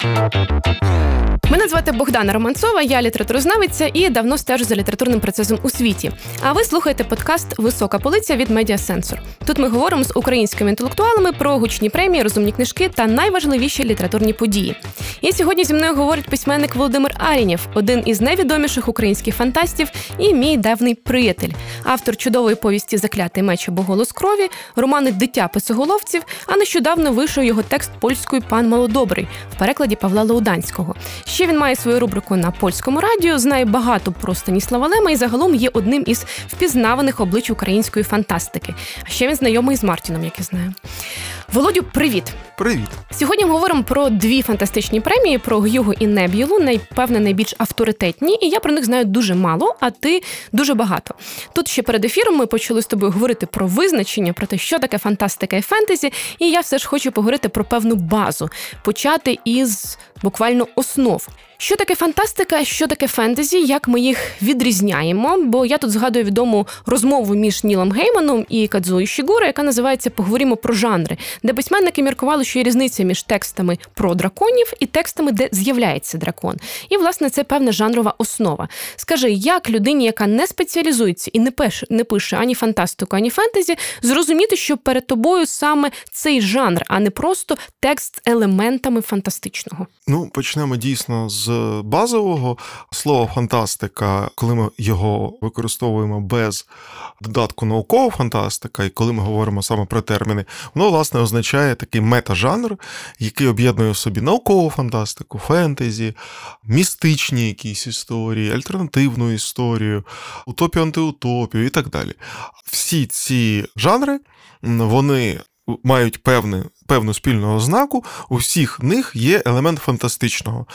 Thank you. Мене звати Богдана Романцова, я літературознавиця і давно стежу за літературним процесом у світі. А ви слухаєте подкаст Висока полиця від Медіасенсор. Тут ми говоримо з українськими інтелектуалами про гучні премії, розумні книжки та найважливіші літературні події. І сьогодні зі мною говорить письменник Володимир Арінєв, один із найвідоміших українських фантастів і мій давний приятель, автор чудової повісті Заклятий меч або голос крові, романи Дитя писоголовців. А нещодавно вийшов його текст польською Пан Малодобрий в перекладі Павла Лауданського. Ще він має свою рубрику на польському радіо, знає багато про Станіслава Лема і загалом є одним із впізнаваних облич української фантастики. А ще він знайомий з Мартіном, як я знаю. Володю, привіт! Привіт! Сьогодні ми говоримо про дві фантастичні премії: про Гюго і Неб'юлу, найпевне найбільш авторитетні, і я про них знаю дуже мало, а ти дуже багато. Тут ще перед ефіром ми почали з тобою говорити про визначення, про те, що таке фантастика і фентезі, і я все ж хочу поговорити про певну базу, почати із буквально основ. Що таке фантастика, що таке фентезі, як ми їх відрізняємо? Бо я тут згадую відому розмову між Нілом Гейманом і Кадзуї Шігура, яка називається Поговоримо про жанри, де письменники міркували, що є різниця між текстами про драконів і текстами, де з'являється дракон. І власне це певна жанрова основа. Скажи, як людині, яка не спеціалізується і не пише, не пише ані фантастику, ані фентезі, зрозуміти, що перед тобою саме цей жанр, а не просто текст з елементами фантастичного. Ну почнемо дійсно з базового слова фантастика, коли ми його використовуємо без додатку наукова фантастика, і коли ми говоримо саме про терміни, воно власне означає такий метажанр, який об'єднує в собі наукову фантастику, фентезі, містичні якісь історії, альтернативну історію, утопію, антиутопію і так далі. Всі ці жанри вони мають певне, певну спільну ознаку, у всіх них є елемент фантастичного.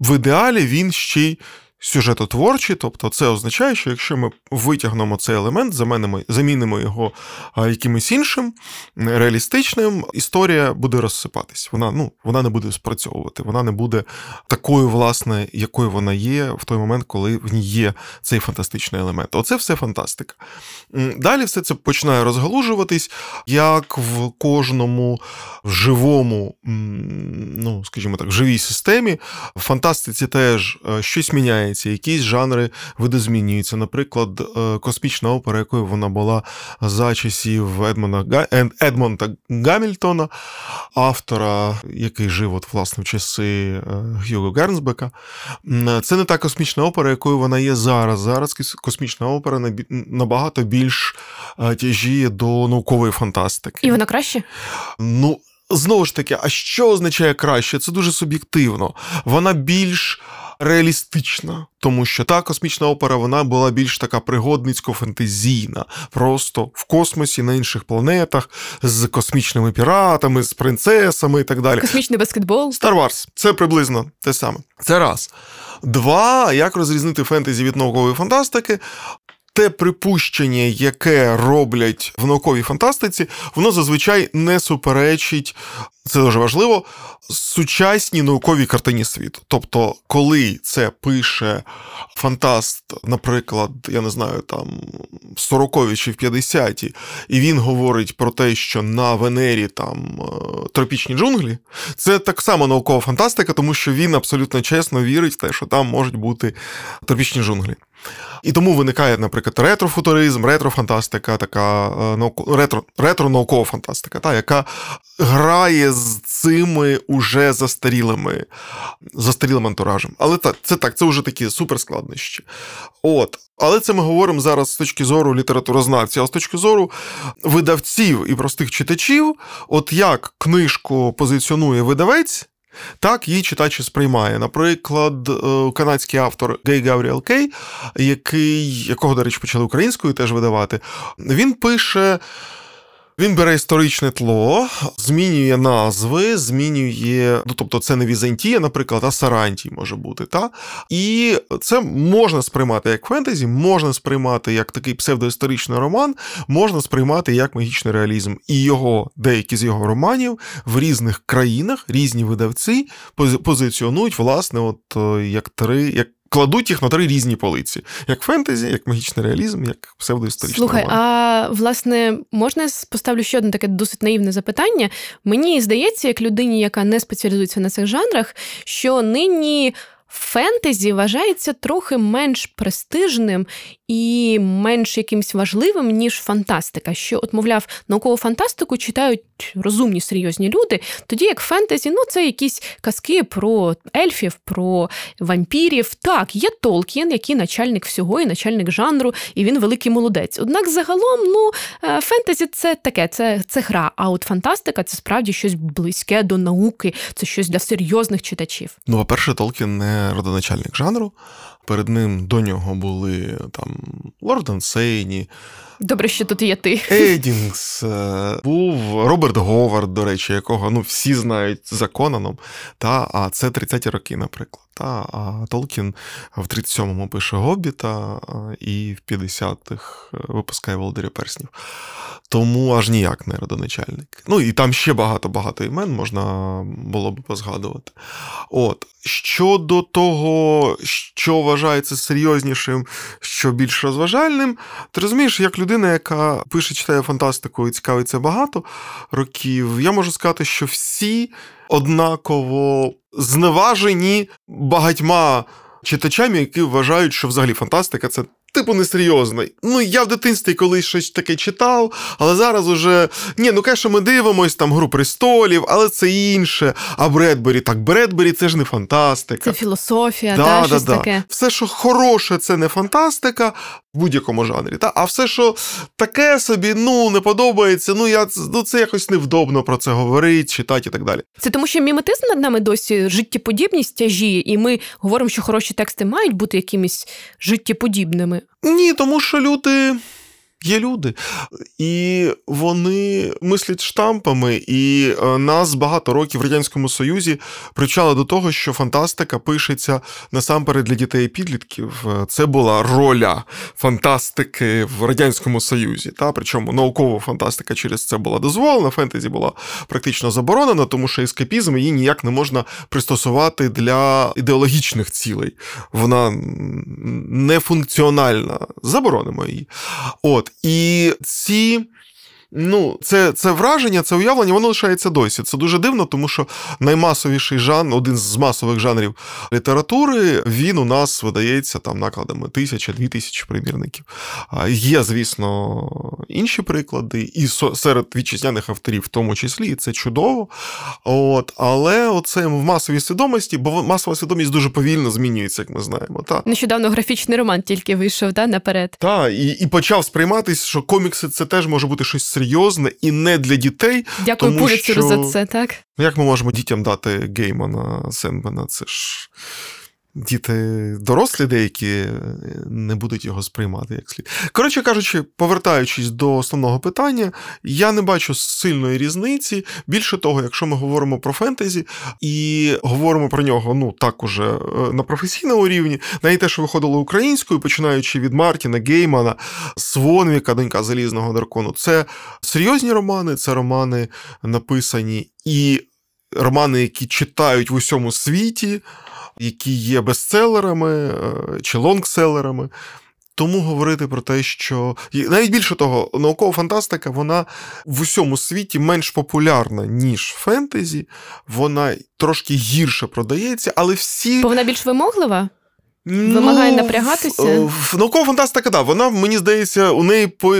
В ідеалі він ще й сюжетотворчі, тобто це означає, що якщо ми витягнемо цей елемент, замінимо, замінимо його якимось іншим, реалістичним, історія буде розсипатись. Вона ну, вона не буде спрацьовувати, вона не буде такою, власне, якою вона є в той момент, коли в ній є цей фантастичний елемент. Оце все фантастика. Далі все це починає розгалужуватись, як в кожному живому, ну, скажімо так, живій системі. В фантастиці теж е, щось міняє міняється, якісь жанри видозмінюються. Наприклад, е, космічна опера, якою вона була за часів Едмона Едмонта Гамільтона, автора, який жив от, власне в часи е, Гюго Гернсбека. Це не та космічна опера, якою вона є зараз. Зараз космічна опера набагато більш е, тяжіє до наукової фантастики. І вона краще? Ну. Знову ж таки, а що означає краще? Це дуже суб'єктивно. Вона більш реалістична, тому що та космічна опера вона була більш така пригодницько-фентезійна, просто в космосі на інших планетах з космічними піратами, з принцесами і так далі. Космічний баскетбол. Star Wars. це приблизно те саме. Це раз. Два, як розрізнити фентезі від наукової фантастики? Те припущення, яке роблять в науковій фантастиці, воно зазвичай не суперечить, це дуже важливо, сучасній науковій картині світу. Тобто, коли це пише фантаст, наприклад, я не знаю, там 40-ві чи в 50-ті, і він говорить про те, що на Венері там е, тропічні джунглі, це так само наукова фантастика, тому що він абсолютно чесно вірить в те, що там можуть бути тропічні джунглі. І тому виникає, наприклад, ретрофутуризм, ретрофантастика, така е, ретро, ретро-наукова фантастика, та, яка грає з цими уже застарілими застарілим антуражем. Але та, це так, це вже такі суперскладнощі. От. Але це ми говоримо зараз з точки зору літературознавців, а з точки зору видавців і простих читачів, от як книжку позиціонує видавець. Так, її читач сприймає. Наприклад, е, канадський автор Гей Гавріел Кей, який, якого, до речі, почали українською теж видавати, він пише. Він бере історичне тло, змінює назви, змінює, ну тобто це не Візантія, наприклад, а Сарантій може бути. Та? І це можна сприймати як фентезі, можна сприймати як такий псевдоісторичний роман, можна сприймати як магічний реалізм. І його, деякі з його романів в різних країнах різні видавці позиціонують, власне, от е, як три, як кладуть їх на три різні полиці: як фентезі, як магічний реалізм, як псевдоісторичний Слухай, роман. а власне, можна поставлю ще одне таке досить наївне запитання. Мені здається, як людині, яка не спеціалізується на цих жанрах, що нині. Фентезі вважається трохи менш престижним і менш якимсь важливим, ніж фантастика. Що, от, мовляв, наукову фантастику читають розумні серйозні люди, тоді як фентезі, ну це якісь казки про ельфів, про вампірів. Так, є Толкін, який начальник всього і начальник жанру, і він великий молодець. Однак загалом, ну, е, фентезі це таке, це, це гра. А от фантастика це справді щось близьке до науки, це щось для серйозних читачів. Ну, по-перше, Толкін не родоначальник жанру. Перед ним до нього були там Лорден Сейні, Добре, що тут є ти. Едінгс, е, був Роберт Говард, до речі, якого ну, всі знають за Конаном. Та, А це 30-ті роки, наприклад. Та, А Толкін в 37-му пише Гобіта і в 50-х е, випускає Володаря Перснів. Тому аж ніяк не родоначальник. Ну і там ще багато-багато імен можна було б позгадувати. От. Щодо того, що вважається серйознішим, що більш розважальним, ти розумієш, як людина, яка пише, читає фантастику і цікавиться багато років, я можу сказати, що всі однаково зневажені багатьма читачами, які вважають, що взагалі фантастика це типу несерйозний. Ну, я в дитинстві колись щось таке читав, але зараз уже. Ні, ну каже, ми дивимось там Гру престолів, але це інше. А Бредбері, так, Бредбері це ж не фантастика. Це філософія, да, та, да, щось да. таке. Все, що хороше, це не фантастика в будь-якому жанрі. Та? А все, що таке собі, ну, не подобається, ну, я, ну це якось невдобно про це говорити, читати і так далі. Це тому, що міметизм над нами досі життєподібність тяжіє, і ми говоримо, що хороші тексти мають бути якимись життєподібними. Ні, тому що люди. Є люди, і вони мислять штампами, і е, нас багато років в радянському союзі привчали до того, що фантастика пишеться насамперед для дітей і підлітків. Це була роля фантастики в радянському союзі. Та причому наукова фантастика через це була дозволена. Фентезі була практично заборонена, тому що ескапізм її ніяк не можна пристосувати для ідеологічних цілей. Вона не функціональна. Заборонимо її. От. І ці. Ну, це це враження, це уявлення, воно лишається досі. Це дуже дивно, тому що наймасовіший жанр, один з масових жанрів літератури, він у нас видається там накладами тисяча-дві тисячі примірників. Є, звісно, інші приклади, і серед вітчизняних авторів, в тому числі, і це чудово. От, Але оце в масовій свідомості, бо масова свідомість дуже повільно змінюється, як ми знаємо. Та. Нещодавно графічний роман тільки вийшов та, наперед. Так, і, і почав сприйматися, що комікси це теж може бути щось серйозне і не для дітей. Дякую тому, Пуліцеру що... за це, так? Ну, як ми можемо дітям дати Геймана Сенбена? Це ж. Діти дорослі деякі не будуть його сприймати як слід. Коротше кажучи, повертаючись до основного питання, я не бачу сильної різниці. Більше того, якщо ми говоримо про фентезі і говоримо про нього ну так уже на професійному рівні, навіть те, що виходило українською, починаючи від Мартіна, Геймана, Свонвіка, Донька Залізного дракону, це серйозні романи, це романи написані і романи, які читають в усьому світі які є бестселерами чи лонгселерами. Тому говорити про те, що навіть більше того, наукова фантастика, вона в усьому світі менш популярна, ніж фентезі, вона трошки гірше продається, але всі. Бо вона більш вимоглива? Вимагає ну, напрягатися? В наукова фантастика, да, вона, мені здається, у неї по,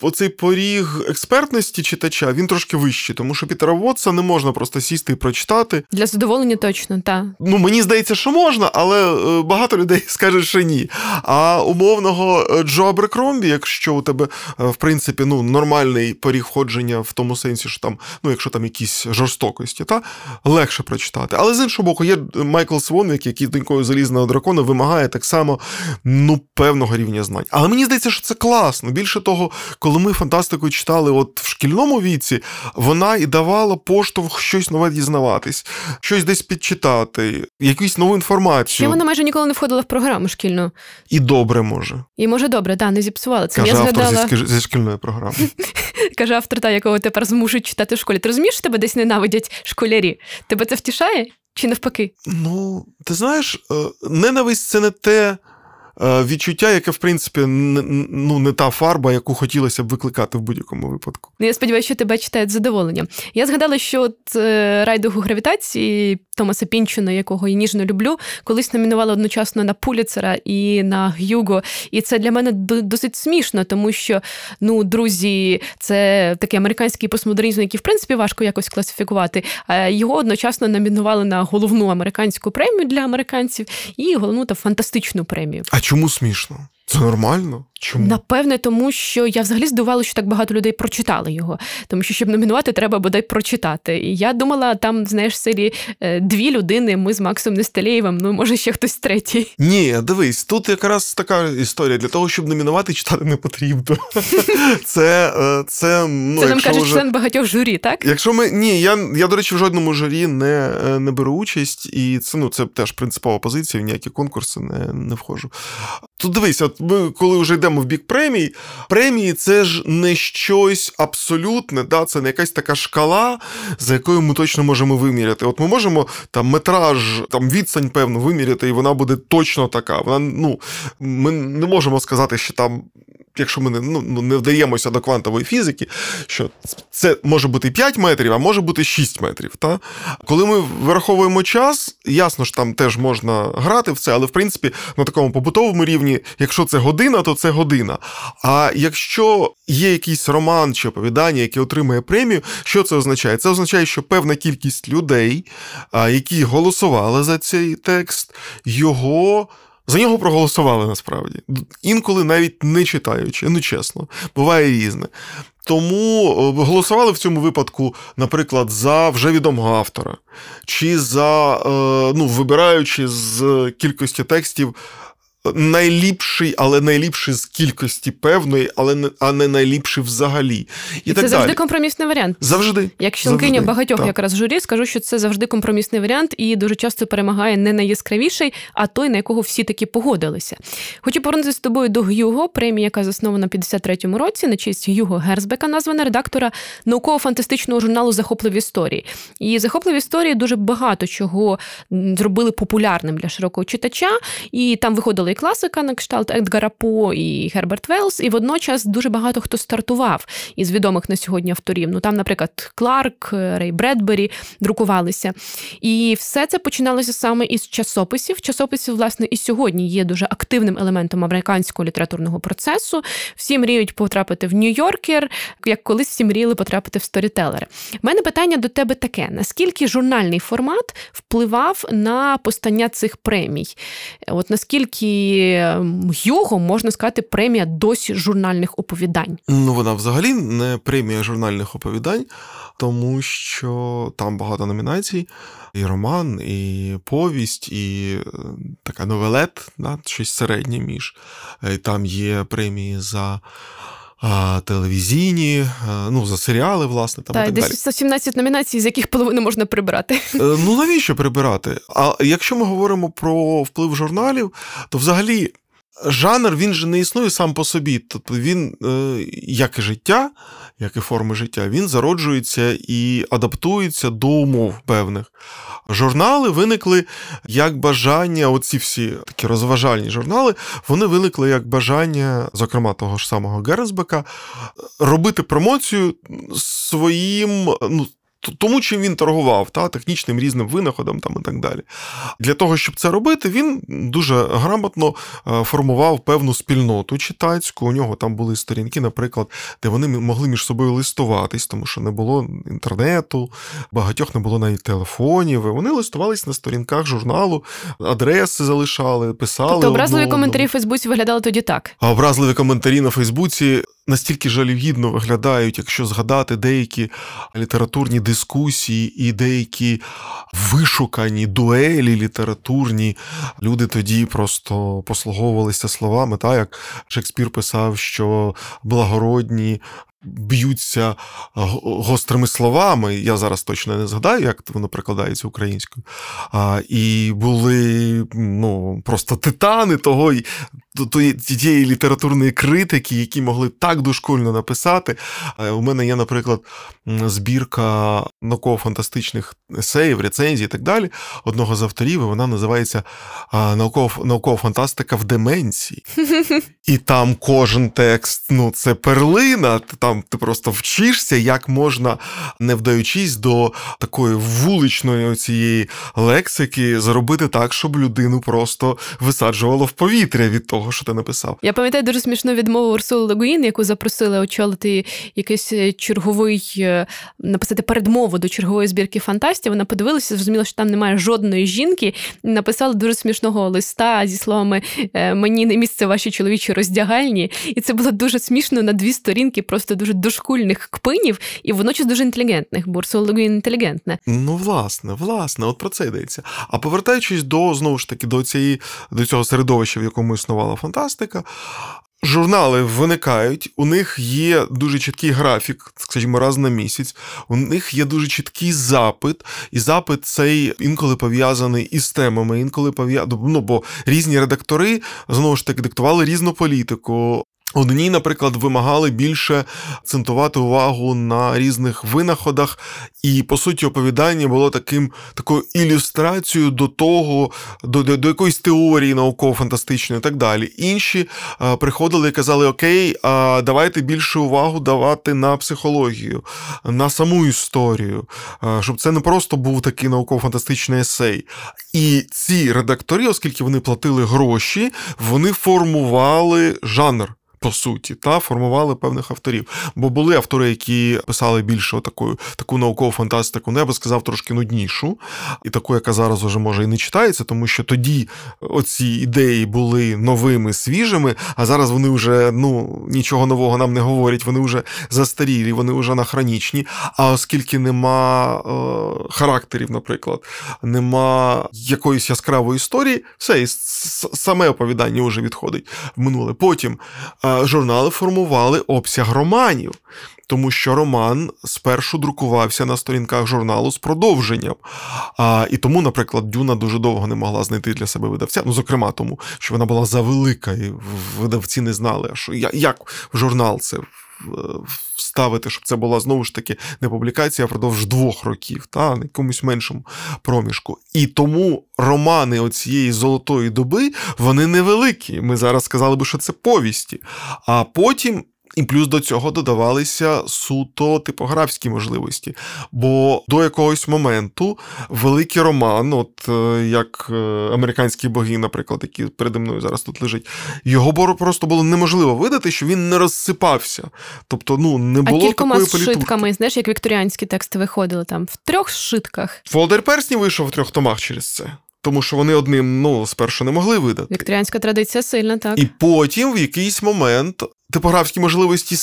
оцей поріг експертності читача він трошки вищий, тому що Пітера Вотса не можна просто сісти і прочитати. Для задоволення точно, так. Ну, мені здається, що можна, але багато людей скажуть, що ні. А умовного Джо Абрекромбі, якщо у тебе, в принципі, ну, нормальний поріг входження в тому сенсі, що там, ну, якщо там якісь жорстокості, та, легше прочитати. Але з іншого боку, є Майкл Свонвік, який донькою залізного дракона вимагає так само ну, певного рівня знань. Але мені здається, що це класно. Більше того, коли ми фантастику читали от в шкільному віці, вона і давала поштовх щось нове дізнаватись, щось десь підчитати, якусь нову інформацію. Ще вона майже ніколи не входила в програму шкільну. І добре може. І може добре, так, не зіпсувала це. Каже Я автор згадала... зі, зі шкільної програми. Каже автор, та, якого тепер змушують читати в школі. Ти розумієш, що тебе десь ненавидять школярі? Тебе це втішає? Чи навпаки? Ну, ти знаєш, е, ненависть це не те. Е, відчуття, яке, в принципі, ну, не та фарба, яку хотілося б викликати в будь-якому випадку. Ну, я сподіваюся, що тебе читають з задоволенням. Я згадала, що от е, райдугу гравітації Томаса Пінчина, якого я ніжно люблю, колись номінували одночасно на Пуліцера і на Гюго. І це для мене досить смішно, тому що ну, друзі, це такий американський постмодернізм, який в принципі важко якось класифікувати. Його одночасно номінували на головну американську премію для американців і головну та фантастичну премію. А чому смішно? Це нормально? Чому? Напевне, тому що я взагалі здивувалася, що так багато людей прочитали його. Тому що, щоб номінувати, треба бодай прочитати. І я думала, там, знаєш, в селі е, дві людини, ми з Максом Нестелєєвим, ну, може, ще хтось третій. Ні, дивись, тут якраз така історія. Для того, щоб номінувати, читати не потрібно. Це е, це, ну, це нам каже вже... член багатьох журі, так? Якщо ми. Ні, я, я до речі, в жодному журі не е, не беру участь, і це ну, це теж принципова позиція, в ніякі конкурси не не входжу. Тут дивись, от ми коли вже йдемо в бік премій, премії це ж не щось абсолютне, да, це не якась така шкала, за якою ми точно можемо виміряти. От ми можемо там метраж, там відстань певну виміряти, і вона буде точно така. Вона, ну, Ми не можемо сказати, що там якщо ми не ну, ну, не вдаємося до квантової фізики, що це може бути 5 метрів, а може бути 6 метрів. Та? Коли ми враховуємо час, ясно ж там теж можна грати в це, але в принципі на такому побутовому рівні, якщо це година, то це година. А якщо є якийсь роман чи оповідання, яке отримує премію, що це означає? Це означає, що певна кількість людей, які голосували за цей текст, його. За нього проголосували насправді. Інколи навіть не читаючи, ну чесно, буває різне. Тому голосували в цьому випадку, наприклад, за вже відомого автора, чи за е, ну, вибираючи з кількості текстів найліпший, але найліпший з кількості певної, але не а не найліпший взагалі. І, і так це завжди далі. компромісний варіант. Завжди. Як членкиня багатьох так. якраз журі, скажу, що це завжди компромісний варіант, і дуже часто перемагає не найяскравіший, а той, на якого всі таки погодилися. Хочу повернутися з тобою до Гюго, премія, яка заснована в 53-му році, на честь Гюго Герсбека, названа редактора науково-фантастичного журналу Захопливі історії. І захопливі історії дуже багато чого зробили популярним для широкого читача, і там виходили класика на кшталт Едгара По і Герберт Велс, і водночас дуже багато хто стартував із відомих на сьогодні авторів. Ну там, наприклад, Кларк, Рей Бредбері друкувалися. І все це починалося саме із часописів. Часописів, власне, і сьогодні є дуже активним елементом американського літературного процесу. Всі мріють потрапити в Нью-Йоркер, як колись всі мріяли потрапити в сторітелери. Мене питання до тебе таке: наскільки журнальний формат впливав на постання цих премій? От наскільки його можна сказати премія досі журнальних оповідань. Ну вона взагалі не премія журнальних оповідань, тому що там багато номінацій. І роман, і повість, і е, така новелет, да, щось середнє між. І Там є премії за телевізійні, ну, за серіали, власне. Там, так, і так десь далі. 17 номінацій, з яких половину можна прибирати. Е, ну навіщо прибирати? А якщо ми говоримо про вплив журналів, то взагалі. Жанр він же не існує сам по собі. Тобто він, е, як і життя, як і форми життя, він зароджується і адаптується до умов певних. Журнали виникли як бажання, оці всі такі розважальні журнали, вони виникли як бажання, зокрема того ж самого Гернсбека, робити промоцію своїм ну, тому, чим він торгував, та, технічним різним винаходом там і так далі. Для того, щоб це робити, він дуже грамотно е, формував певну спільноту читацьку. У нього там були сторінки, наприклад, де вони могли між собою листуватись, тому що не було інтернету, багатьох не було навіть телефонів. Вони листувались на сторінках журналу, адреси залишали, писали. Тобто образливі коментарі в Фейсбуці виглядали тоді так. А образливі коментарі на Фейсбуці настільки жалюгідно виглядають, якщо згадати деякі літературні дискусії і деякі вишукані дуелі літературні, люди тоді просто послуговувалися словами, так як Шекспір писав, що благородні б'ються гострими словами. Я зараз точно не згадаю, як воно прикладається українською. А, І були ну, просто титани того тієї літературної критики, які могли так дошкольно написати. У мене є, наприклад, збірка науково-фантастичних есеїв, рецензій і так далі. Одного з авторів, і вона називається наукова фантастика в деменції. І там кожен текст, ну це перлина. Там ти просто вчишся, як можна, не вдаючись до такої вуличної цієї лексики, зробити так, щоб людину просто висаджувало в повітря від того, що ти написав. Я пам'ятаю дуже смішну відмову Урсули Легуїн, яку запросили очолити якийсь е, черговий е, написати передмову до чергової збірки фантастів. Вона подивилася, зрозуміла, що там немає жодної жінки. Написала дуже смішного листа зі словами «Е, Мені не місце ваші чоловічі роздягальні. І це було дуже смішно на дві сторінки, просто дуже дошкульних кпинів і водночас дуже інтелігентних, бо Урсула Легуїн інтелігентне. Ну, власне, власне, от про це йдеться. А повертаючись до знову ж таки до цієї до цього середовища, в якому існувала фантастика. Журнали виникають, у них є дуже чіткий графік, скажімо, раз на місяць. У них є дуже чіткий запит, і запит цей інколи пов'язаний із темами, інколи пов'язаний. Ну, бо різні редактори знову ж таки диктували різну політику. Одні, наприклад, вимагали більше акцентувати увагу на різних винаходах, і по суті оповідання було таким такою ілюстрацією до того, до до, до якоїсь теорії науково-фантастичної і так далі. Інші а, е, приходили і казали: Окей, а давайте більше увагу давати на психологію, на саму історію, а, е, щоб це не просто був такий науково-фантастичний есей. І ці редактори, оскільки вони платили гроші, вони формували жанр по суті, та формували певних авторів. Бо були автори, які писали більше таку, таку наукову фантастику, ну я би сказав, трошки нуднішу, і таку, яка зараз уже може і не читається, тому що тоді оці ідеї були новими, свіжими, а зараз вони вже ну нічого нового нам не говорять, вони вже застарілі, вони вже анахронічні. А оскільки нема е, характерів, наприклад, нема якоїсь яскравої історії, все і саме оповідання вже відходить в минуле. Потім журнали формували обсяг романів, тому що роман спершу друкувався на сторінках журналу з продовженням. А, І тому, наприклад, Дюна дуже довго не могла знайти для себе видавця. Ну, зокрема, тому що вона була завелика, і видавці не знали, що як в журнал це. Вставити, щоб це була знову ж таки не публікація впродовж двох років, та на якомусь меншому проміжку. І тому романи оцієї золотої доби вони невеликі. Ми зараз сказали би, що це повісті. А потім і плюс до цього додавалися суто типографські можливості. Бо до якогось моменту великий роман, от е, як е, американські боги, наприклад, які переді мною зараз тут лежить, його просто було неможливо видати, що він не розсипався. Тобто, ну не було а кількома такої політурки. шитками, знаєш, як вікторіанські тексти виходили там в трьох шитках. Володар Персні вийшов в трьох томах через це. Тому що вони одним ну спершу не могли видати. Вікторіанська традиція сильна, так. І потім в якийсь момент типографські можливості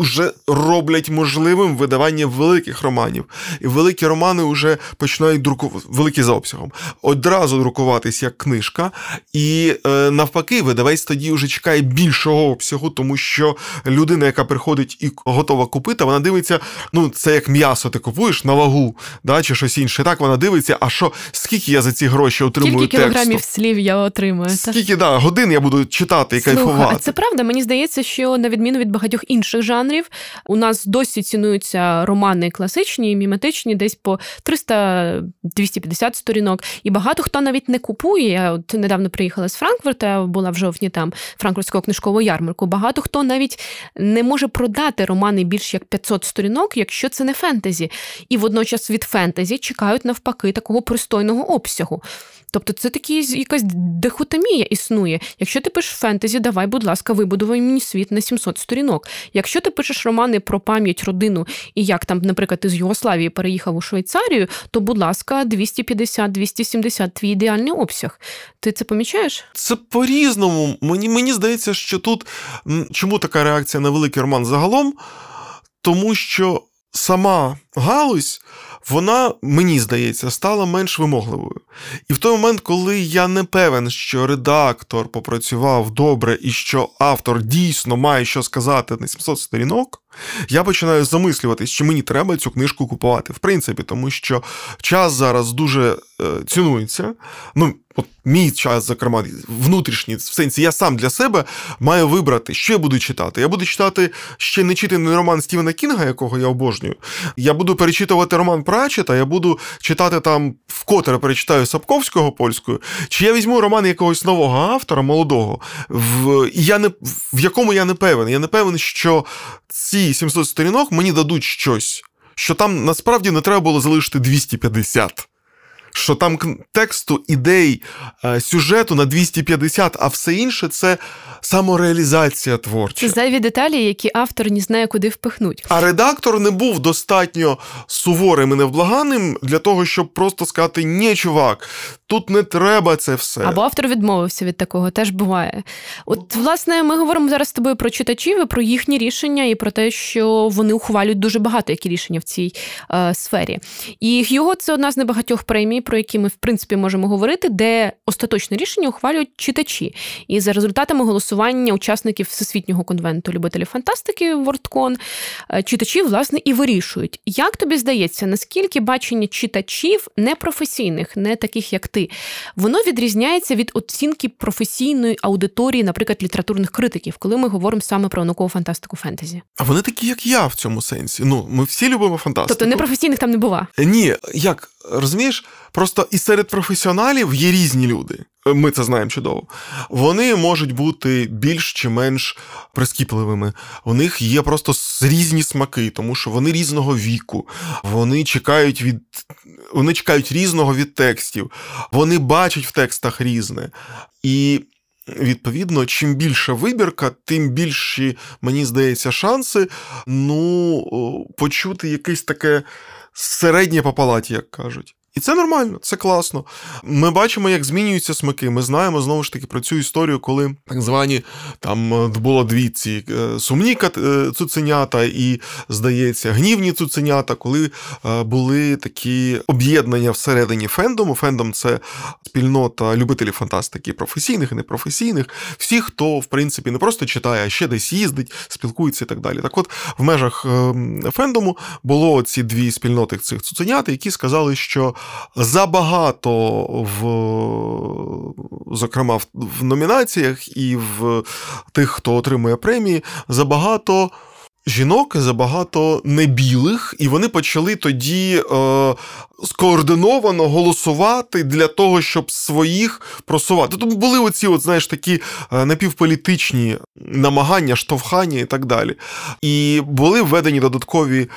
вже роблять можливим видавання великих романів. І великі романи вже починають друкувати великі за обсягом. Одразу друкуватись як книжка, і е, навпаки, видавець тоді вже чекає більшого обсягу, тому що людина, яка приходить і готова купити, вона дивиться, ну це як м'ясо, ти купуєш на вагу, да, чи щось інше. Так вона дивиться, а що, скільки я за ці гроші отримую Скільки кілограмів слів я отримую? Скільки да, годин я буду читати і Слуха, кайфувати. А це правда, мені здається, що що на відміну від багатьох інших жанрів, у нас досі цінуються романи класичні, міметичні, десь по 300-250 сторінок. І багато хто навіть не купує. Я от недавно приїхала з Франкфурта, була в жовтні там франкфуртського книжкового ярмарку. Багато хто навіть не може продати романи більш як 500 сторінок, якщо це не фентезі. І водночас від фентезі чекають навпаки такого пристойного обсягу. Тобто це такі якась дихотомія існує. Якщо ти пишеш фентезі, давай, будь ласка, вибудувай мені світ на 700 сторінок. Якщо ти пишеш романи про пам'ять, родину і як там, наприклад, ти з Югославії переїхав у Швейцарію, то, будь ласка, 250-270 твій ідеальний обсяг. Ти це помічаєш? Це по-різному. Мені, Мені здається, що тут чому така реакція на великий роман загалом? Тому що сама галузь вона, мені здається, стала менш вимогливою. І в той момент, коли я не певен, що редактор попрацював добре і що автор дійсно має що сказати на 700 сторінок, я починаю замислюватись, чи мені треба цю книжку купувати. В принципі, тому що час зараз дуже е, цінується. Ну, от мій час, зокрема, внутрішній в сенсі, я сам для себе маю вибрати, що я буду читати. Я буду читати ще не читаний роман Стівена Кінга, якого я обожнюю. Я буду перечитувати роман Прачета, я буду читати там вкотре перечитаю Сапковського польською, чи я візьму роман якогось нового автора, молодого, в я не в якому я не певен. Я не певен, що ці 700 сторінок мені дадуть щось, що там насправді не треба було залишити 250 що там тексту, ідей, е, сюжету на 250, а все інше це самореалізація творча. Це зайві деталі, які автор не знає, куди впихнуть. А редактор не був достатньо суворим і невблаганим для того, щоб просто сказати: ні, чувак, тут не треба це все. Або автор відмовився від такого, теж буває. От, власне, ми говоримо зараз з тобою про читачів, і про їхні рішення і про те, що вони ухвалюють дуже багато які рішення в цій е, сфері. І його це одна з небагатьох премій про які ми в принципі можемо говорити, де остаточне рішення ухвалюють читачі. І за результатами голосування учасників всесвітнього конвенту любителів фантастики WorldCon, е, читачі власне і вирішують. Як тобі здається, наскільки бачення читачів непрофесійних, не таких як ти, воно відрізняється від оцінки професійної аудиторії, наприклад, літературних критиків, коли ми говоримо саме про наукову фантастику фентезі? А вони такі, як я в цьому сенсі. Ну, ми всі любимо фантастику. Тобто непрофесійних там не бува? Ні, як розумієш, просто і серед професіоналів є різні люди. Ми це знаємо чудово. Вони можуть бути більш чи менш прискіпливими. У них є просто різні смаки, тому що вони різного віку, вони чекають від вони чекають різного від текстів, вони бачать в текстах різне. І Відповідно, чим більша вибірка, тим більші, мені здається, шанси ну, почути якесь таке середнє по палаті, як кажуть. І це нормально, це класно. Ми бачимо, як змінюються смаки. Ми знаємо знову ж таки про цю історію, коли так звані там е, було дві ці е, сумні е, цуценята і, здається, гнівні цуценята, коли були такі об'єднання всередині фендому. Фендом це спільнота любителів фантастики, професійних і непрофесійних. Всі, хто, в принципі, не просто читає, а ще десь їздить, спілкується і так далі. Так от, в межах ем, фендому було ці дві спільноти цих цуценят, які сказали, що забагато в, зокрема, в номінаціях і в тих, хто отримує премії, забагато. Жінок забагато небілих, і вони почали тоді е, скоординовано голосувати для того, щоб своїх просувати. Тобто були оці, от, знаєш, такі е, напівполітичні намагання, штовхання і так далі. І були введені додаткові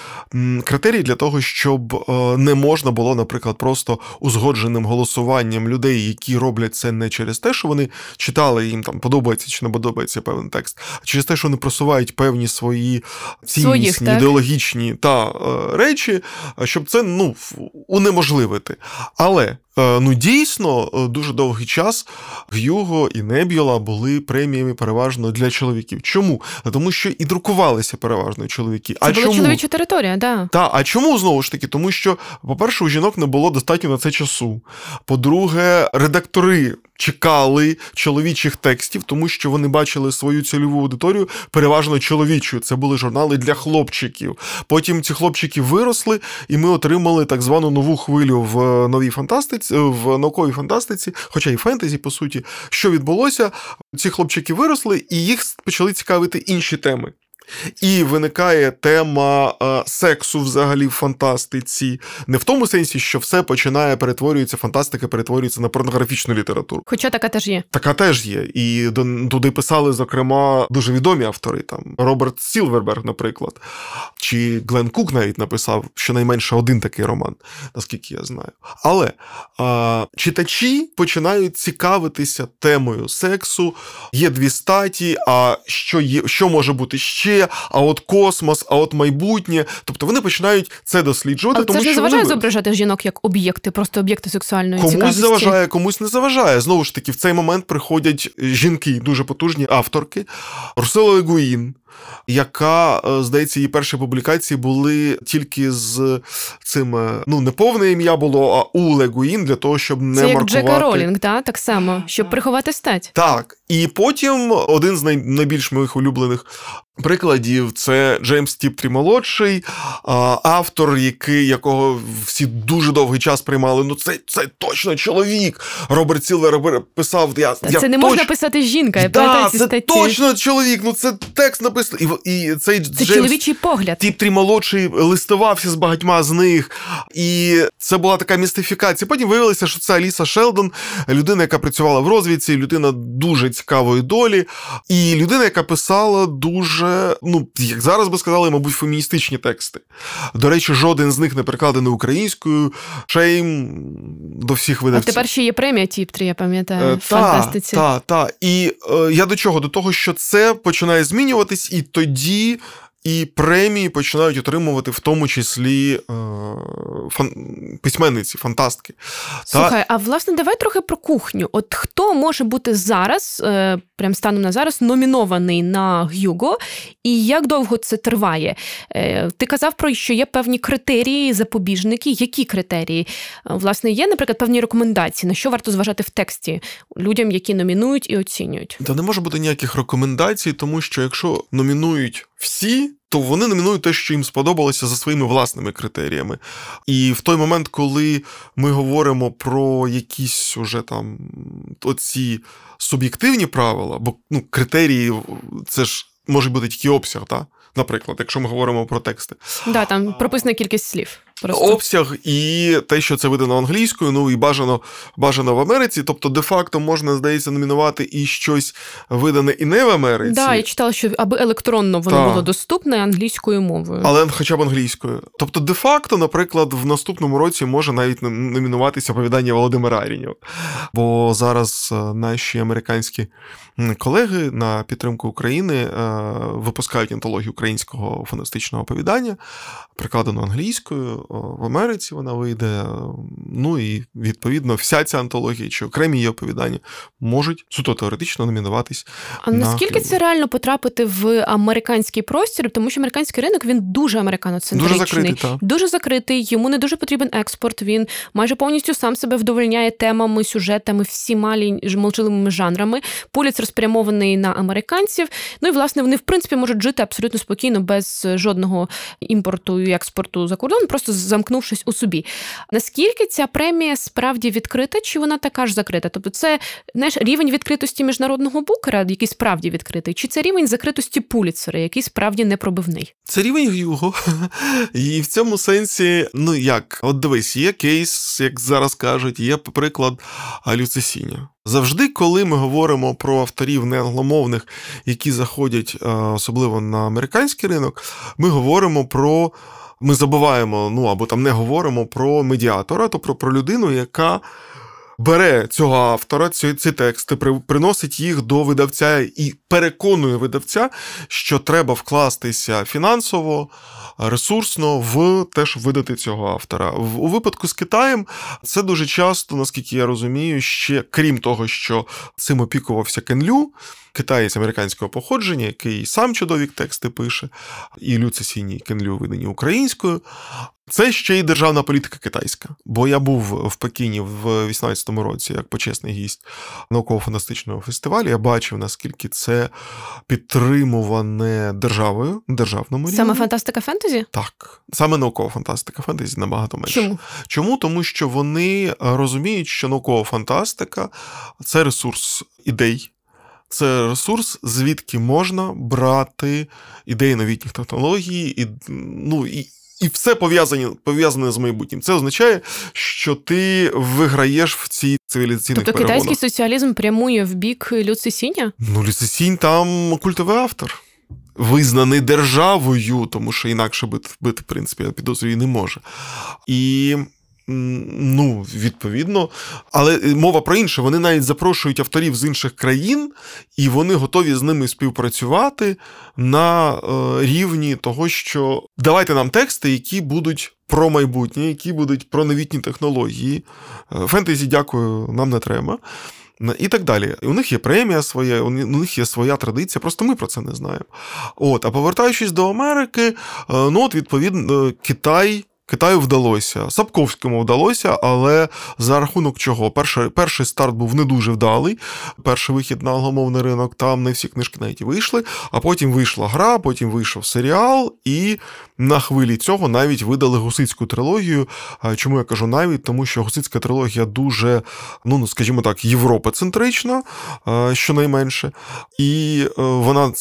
критерії для того, щоб е, не можна було, наприклад, просто узгодженим голосуванням людей, які роблять це не через те, що вони читали їм там подобається чи не подобається певний текст, а через те, що вони просувають певні свої ціннісні, ідеологічні та е, речі, щоб це ну унеможливити. Але ну, дійсно, е, дуже довгий час Гюго і Небіла були преміями переважно для чоловіків. Чому? Тому що і друкувалися переважно чоловіки. Це а була чому? чоловіча територія, да. Та, а чому знову ж таки? Тому що, по-перше, у жінок не було достатньо на це часу. По-друге, редактори чекали чоловічих текстів, тому що вони бачили свою цільову аудиторію переважно чоловічою. Це були журнали для хлопчиків. Потім ці хлопчики виросли, і ми отримали так звану нову хвилю в е, новій фантастиці в науковій фантастиці, хоча і фентезі, по суті, що відбулося, ці хлопчики виросли і їх почали цікавити інші теми. І виникає тема е, сексу взагалі в фантастиці, не в тому сенсі, що все починає перетворюється, фантастика перетворюється на порнографічну літературу. Хоча така теж є. Така теж є. І туди писали, зокрема, дуже відомі автори, там Роберт Сілверберг, наприклад, чи Глен Кук навіть написав щонайменше один такий роман, наскільки я знаю. Але а, читачі починають цікавитися темою сексу, є дві статі, а що є, що може бути ще а от космос, а от майбутнє. Тобто вони починають це досліджувати. Але тому це ж не заважає вони... зображати жінок як об'єкти, просто об'єкти сексуальної комусь цікавості? заважає, комусь не заважає. Знову ж таки, в цей момент приходять жінки, дуже потужні авторки. Русела Легуїн, яка, е, здається, її перші публікації були тільки з цим, е, ну, не повне ім'я було, а у Легуїн для того, щоб не Це як маркувати... Джека Ролінг, та? так само, щоб приховати стать. Так. І потім один з найбільш моїх улюблених прикладів це Джеймс Тіптрі молодший, автор, який, якого всі дуже довгий час приймали. Ну, це це точно чоловік. Роберт Сілвер писав. Я, Це я не точ... можна писати жінка. Я да, ці Це статті. точно чоловік. Ну це текст написаний написано, і і цей це Джеймс, чоловічий погляд. Тіптрі молодший листувався з багатьма з них, і це була така містифікація. Потім виявилося, що це Аліса Шелдон, людина, яка працювала в розвідці, людина дуже цікавої долі, і людина, яка писала дуже, ну як зараз би сказали, мабуть, феміністичні тексти. До речі, жоден з них не перекладений українською. Shame до всіх видавців. А тепер ще є премія Тіптрі, я пам'ятаю. Е, в фантастиці. Так, так. І е, я до чого? До того, що це починає змінюватись, і тоді і премії починають отримувати в тому числі е, фан... письменниці, фантастки. Слухай, Та... а власне, давай трохи про кухню. От хто може бути зараз, е, прям станом на зараз, номінований на Гюго, і як довго це триває? Е, ти казав про що є певні критерії, запобіжники. Які критерії? Власне, є, наприклад, певні рекомендації, на що варто зважати в тексті людям, які номінують і оцінюють? Та не може бути ніяких рекомендацій, тому що якщо номінують всі, то вони номінують те, що їм сподобалося за своїми власними критеріями. І в той момент, коли ми говоримо про якісь уже там оці суб'єктивні правила, бо ну, критерії це ж може бути тільки обсяг, так? наприклад, якщо ми говоримо про тексти. Да, там прописана кількість слів. Просто. Обсяг і те, що це видано англійською, ну і бажано бажано в Америці. Тобто, де-факто можна, здається, номінувати і щось видане і не в Америці. Да, я читала, що аби електронно воно Та. було доступне англійською мовою. Але хоча б англійською. Тобто, де-факто, наприклад, в наступному році може навіть номінуватися оповідання Володимира Арінєва. Бо зараз е, наші американські колеги на підтримку України е, випускають антологію українського фантастичного оповідання, прикладено англійською в Америці вона вийде. Ну і відповідно вся ця антологія чи окремі її оповідання можуть суто теоретично номінуватись. А на наскільки це реально потрапити в американський простір? Тому що американський ринок він дуже американоцентричний. Дуже закритий, так. дуже закритий. Йому не дуже потрібен експорт. Він майже повністю сам себе вдовольняє темами, сюжетами, всіма молчаливими жанрами. Поліцер спрямований на американців. Ну і власне вони в принципі можуть жити абсолютно спокійно без жодного імпорту і експорту за кордон. Просто замкнувшись у собі. Наскільки ця премія справді відкрита, чи вона така ж закрита? Тобто, це знаєш, рівень відкритості міжнародного букера, який справді відкритий, чи це рівень закритості пуліцера, який справді непробивний? Це рівень Гюго. І в цьому сенсі, ну як, от дивись, є кейс, як зараз кажуть, є приклад Люцесіння. Завжди, коли ми говоримо про авторів неангломовних, які заходять особливо на американський ринок, ми говоримо про ми забуваємо, ну або там не говоримо про медіатора, тобто про людину, яка бере цього автора, ці, ці тексти, приносить їх до видавця і переконує видавця, що треба вкластися фінансово, ресурсно в те, щоб видати цього автора. У випадку з Китаєм це дуже часто, наскільки я розумію, ще крім того, що цим опікувався Кенлю китаєць американського походження, який сам чудові тексти пише, і Лю Цесіній Кенлю видані українською. Це ще й державна політика китайська. Бо я був в Пекіні в 18-му році як почесний гість науково-фантастичного фестивалю. Я бачив, наскільки це підтримуване державою, державному рівні. Саме фантастика фентезі? Так, саме наукова фантастика фентезі набагато менше. Чому? Чому? Тому що вони розуміють, що наукова фантастика це ресурс ідей. Це ресурс, звідки можна брати ідеї новітніх технологій, і ну, і, і все пов'язане пов'язане з майбутнім. Це означає, що ти виграєш в цій цивілізаційних Тобто перегонах. китайський соціалізм прямує в бік Люцисіння? Ну, Люцисінь там культовий автор. Визнаний державою, тому що інакше бити, бити в принципі, я підозрюю, не може. І Ну, відповідно, але е, мова про інше. Вони навіть запрошують авторів з інших країн, і вони готові з ними співпрацювати на е, рівні того, що давайте нам тексти, які будуть про майбутнє, які будуть про новітні технології. Е, фентезі, дякую, нам не треба. І так далі. У них є премія своя, у них є своя традиція, просто ми про це не знаємо. От, А повертаючись до Америки, ну от відповідно, Китай Китаю вдалося, Сапковському вдалося, але за рахунок чого? Перший перший старт був не дуже вдалий. Перший вихід на англомовний ринок, там не всі книжки навіть вийшли, а потім вийшла гра, потім вийшов серіал, і на хвилі цього навіть видали гусицьку трилогію. Чому я кажу навіть? Тому що гусицька трилогія дуже, ну скажімо так, європоцентрична, щонайменше, і е, вона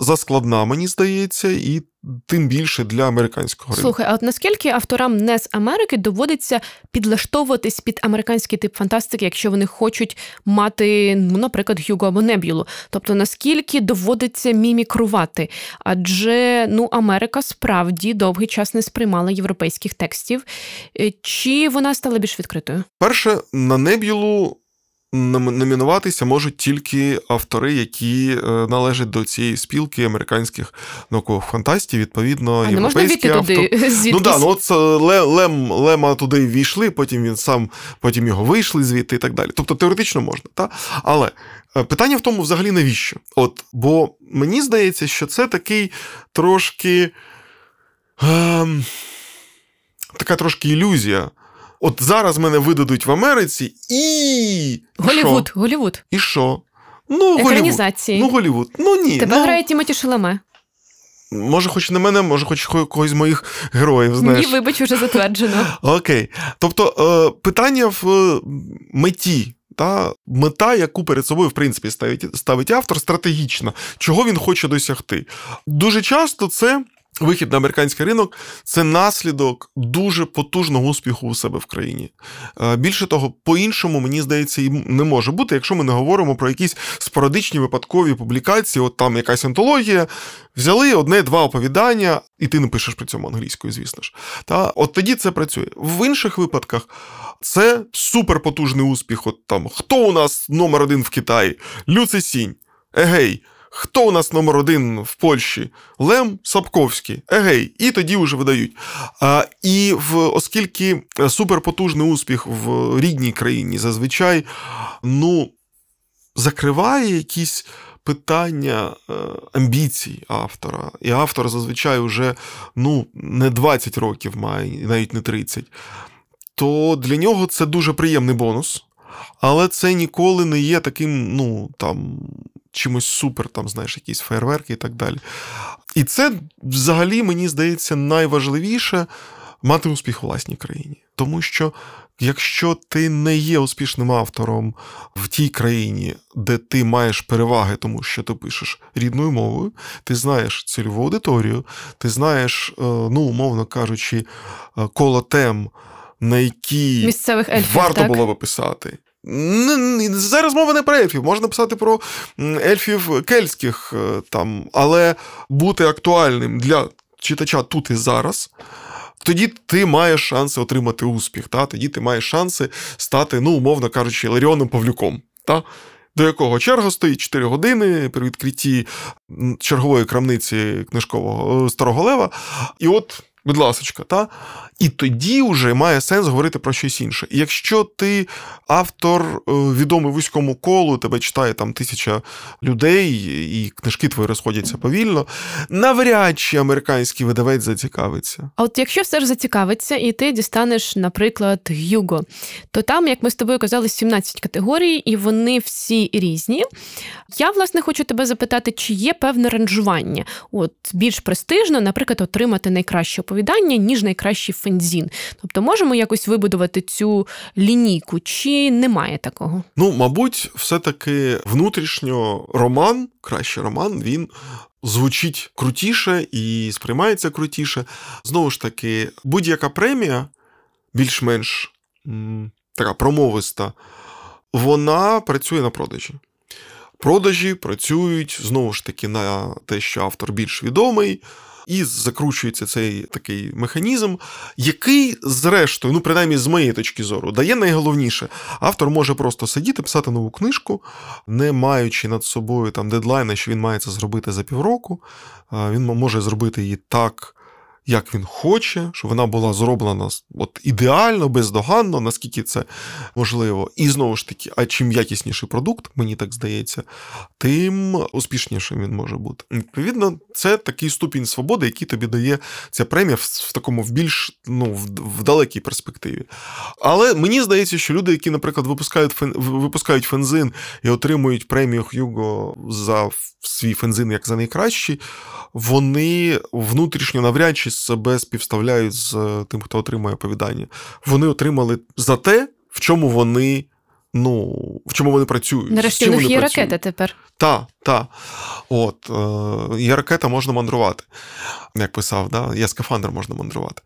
заскладна, мені здається, і тим більше для американського ринку. Слухай, а от наскільки авторам не з Америки доводиться підлаштовуватись під американський тип фантастики, якщо вони хочуть мати, ну, наприклад, Гюго або Неб'юлу? Тобто наскільки доводиться мімікрувати? Адже ну, Америка справді довгий час не сприймала європейських текстів, е, чи вона стала більш відкритою? Перше на Неб'юлу номінуватися можуть тільки автори, які е, належать до цієї спілки американських наукових фантастів. Відповідно, а європейські не можна автор... туди звідкись? Ну да, ну от Лем Лема туди ввійшли, потім він сам, потім його вийшли звідти і так далі. Тобто теоретично можна, та але. Е, питання в тому, взагалі, навіщо? От, Бо мені здається, що це такий трошки. Ем, така трошки ілюзія От зараз мене видадуть в Америці і. Голівуд? Голівуд. І що? Ну, Екранізації. Голівуд. Ну, Голівуд. Ну ні. Тебе ну... грає Тімоті Шаламе. Може, хоч не мене, може, хоч когось з моїх героїв. знаєш. Ні, вибач, уже затверджено. Окей. Тобто, е, питання в е, меті. Та мета, яку перед собою, в принципі, ставить ставить автор, стратегічна, чого він хоче досягти. Дуже часто це Вихід на американський ринок це наслідок дуже потужного успіху у себе в країні. Е, більше того, по-іншому, мені здається, і не може бути, якщо ми не говоримо про якісь спорадичні випадкові публікації, от там якась антологія, взяли одне-два оповідання, і ти не пишеш при цьому англійською, звісно ж. Та От тоді це працює. В інших випадках це суперпотужний успіх. От там Хто у нас номер один в Китаї? Люци Сінь. Егей. Хто у нас номер один в Польщі? Лем Сапковський. Егей, і тоді вже видають. А, І в, оскільки суперпотужний успіх в рідній країні зазвичай ну, закриває якісь питання е, амбіцій автора. І автор зазвичай вже ну, не 20 років має, навіть не 30, то для нього це дуже приємний бонус. Але це ніколи не є таким, ну там чимось супер, там, знаєш, якісь фейерверки і так далі. І це взагалі, мені здається, найважливіше мати успіх у власній країні. Тому що якщо ти не є успішним автором в тій країні, де ти маєш переваги, тому що ти пишеш рідною мовою, ти знаєш цільову аудиторію, ти знаєш, е, ну, умовно кажучи, е, коло тем, на які Місцевих ельфів, варто так? було би писати. Зараз мова не про ельфів, можна писати про ельфів кельтських е, там, але бути актуальним для читача тут і зараз. Тоді ти маєш шанси отримати успіх, та? тоді ти маєш шанси стати, ну, умовно кажучи, Ларіоном Павлюком. Та? До якого черга стоїть 4 години при відкритті чергової крамниці книжкового е, Старого Лева. І от Будь ласочка, та? І тоді вже має сенс говорити про щось інше. І якщо ти автор е, відомий вузькому колу, тебе читає там тисяча людей, і книжки твої розходяться повільно, навряд чи американський видавець зацікавиться. А от якщо все ж зацікавиться, і ти дістанеш, наприклад, Гюго, то там, як ми з тобою казали, 17 категорій, і вони всі різні. Я, власне, хочу тебе запитати, чи є певне ранжування? От більш престижно, наприклад, отримати найкраще оповідання, ніж найкращий фензін. Тобто можемо якось вибудувати цю лінійку, чи немає такого? Ну, мабуть, все-таки внутрішньо роман, кращий роман, він. Звучить крутіше і сприймається крутіше. Знову ж таки, будь-яка премія, більш-менш така промовиста, вона працює на продажі. Продажі працюють знову ж таки на те, що автор більш відомий, і закручується цей такий механізм, який, зрештою, ну принаймні з моєї точки зору, дає найголовніше. Автор може просто сидіти, писати нову книжку, не маючи над собою там дедлайна, що він має це зробити за півроку. Він може зробити її так. Як він хоче, щоб вона була зроблена от ідеально, бездоганно, наскільки це можливо. І знову ж таки, а чим якісніший продукт, мені так здається, тим успішнішим він може бути. Відповідно, це такий ступінь свободи, який тобі дає ця премія в такому в більш ну, в далекій перспективі. Але мені здається, що люди, які, наприклад, випускають фен, випускають фензин і отримують премію Х'юго за свій фензин як за найкращий, вони внутрішньо навряд чи себе співставляють з е, тим, хто отримує оповідання. Вони отримали за те, в чому вони. Ну, в чому вони працюють. Нарешті в них є ракета тепер. Так, так. От, е, є ракета, можна мандрувати. Як писав, да? є скафандр, можна мандрувати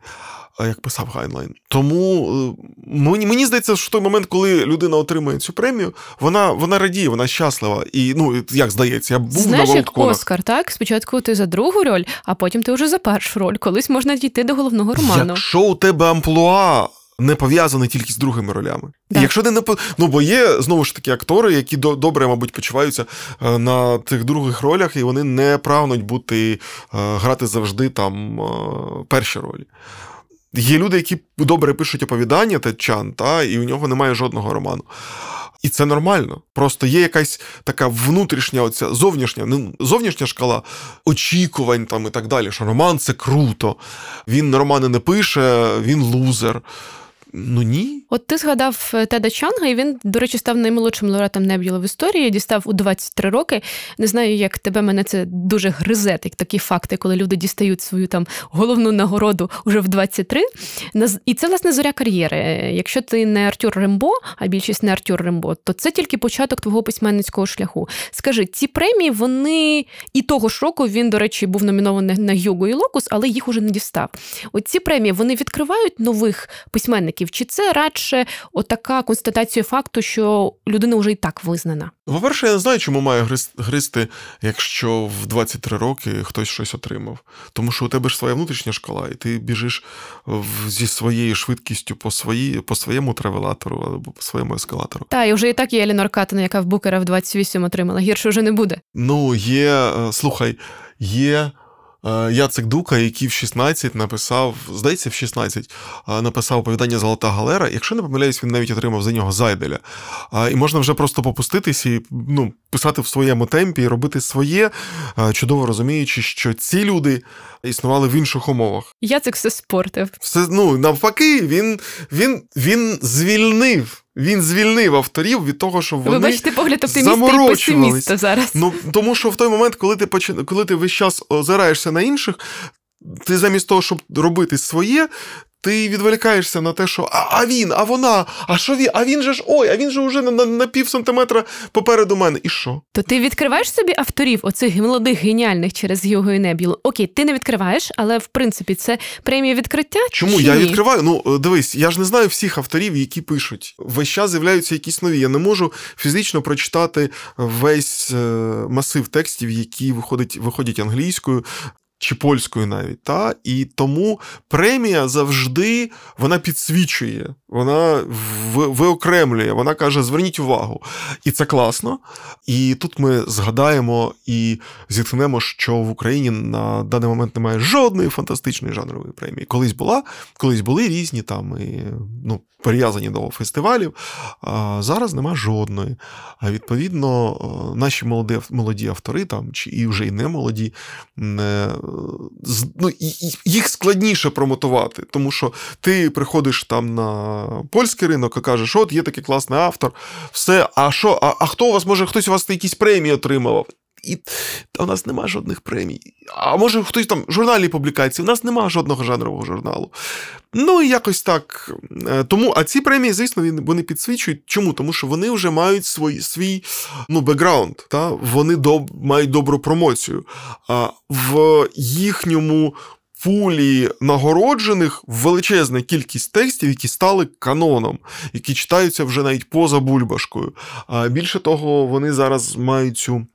як писав Гайнлайн. Тому е, мені мені здається, що в той момент, коли людина отримує цю премію, вона вона радіє, вона щаслива. І ну як здається, я був Знаєш, на як Оскар, так? Спочатку ти за другу роль, а потім ти вже за першу роль. Колись можна дійти до головного роману. Якщо у тебе амплуа. Не пов'язаний тільки з другими ролями. Да. Якщо ти не ну, бо є знову ж таки актори, які добре, мабуть, почуваються е, на тих других ролях, і вони не прагнуть бути е, грати завжди там перші ролі. Є люди, які добре пишуть оповідання, Тетчан, та, і у нього немає жодного роману. І це нормально. Просто є якась така внутрішня, оця зовнішня, ну, зовнішня шкала очікувань там і так далі, що роман це круто. Він романи не пише, він лузер. Ну ні. От ти згадав е, Теда Чанга, і він, до речі, став наймолодшим лауреатом Неб'юла в історії, дістав у 23 роки. Не знаю, як тебе мене це дуже гризе, як такі факти, коли люди дістають свою там головну нагороду уже в 23. І це, власне, зоря кар'єри. Якщо ти не Артюр Рембо, а більшість не Артюр Рембо, то це тільки початок твого письменницького шляху. Скажи, ці премії, вони і того ж року він, до речі, був номінований на Юго і Локус, але їх уже не дістав. Оці премії вони відкривають нових письменників? Чи це радше отака констатація факту, що людина вже і так визнана? По-перше, я не знаю, чому має гристи, якщо в 23 роки хтось щось отримав. Тому що у тебе ж своя внутрішня шкала, і ти біжиш зі своєю швидкістю по свої, по своєму тревелатору або по своєму ескалатору. Так, і вже і так є Елінор Катина, яка в Букера в 28 отримала. Гірше вже не буде. Ну, є, е, слухай, є. Е, Яцек Дука, який в 16 написав, здається, в 16 е, написав оповідання Золота Галера. Якщо не помиляюсь, він навіть отримав за нього Зайделя. І можна вже просто попуститись і ну, писати в своєму темпі і робити своє, е, чудово розуміючи, що ці люди існували в інших умовах. Яцек все спортив. Все ну навпаки, він, він, він звільнив. Він звільнив авторів від того, що вони Ви бачите погляд оптиміста і песиміста зараз. Ну тому, що в той момент, коли ти коли ти весь час озираєшся на інших, ти замість того, щоб робити своє, ти відволікаєшся на те, що а, а він, а вона, а що він? А він же ж ой, а він же вже на, на, на пів сантиметра попереду мене. І що? То ти відкриваєш собі авторів оцих молодих геніальних через його і Небілу? Окей, ти не відкриваєш, але в принципі це премія відкриття. Чому чи я ні? відкриваю? Ну е, дивись, я ж не знаю всіх авторів, які пишуть. Весь час з'являються якісь нові. Я не можу фізично прочитати весь е, масив текстів, які виходять, виходять англійською чи польською навіть. Та? І тому премія завжди вона підсвічує, вона виокремлює, вона каже: зверніть увагу. І це класно. І тут ми згадаємо і зіткнемо, що в Україні на даний момент немає жодної фантастичної жанрової премії. Колись була, колись були різні там і, ну, прив'язані до фестивалів. А Зараз нема жодної. А відповідно, наші молоді молоді автори там, чи і вже й не молоді, не, ну, їх складніше промотувати, тому що ти приходиш там на польський ринок і кажеш, от є такий класний автор, все, а що, а, а хто у вас, може, хтось у вас якісь премії отримував? І та у нас немає жодних премій. А може хтось там журнальні публікації, у нас немає жодного жанрового журналу. Ну і якось так. Е, тому, а ці премії, звісно, вони підсвічують. Чому? Тому що вони вже мають свій свій ну, бекграунд, та? вони доб, мають добру промоцію. А в їхньому. Пулі нагороджених величезна кількість текстів, які стали каноном, які читаються вже навіть поза бульбашкою. А більше того, вони зараз мають цю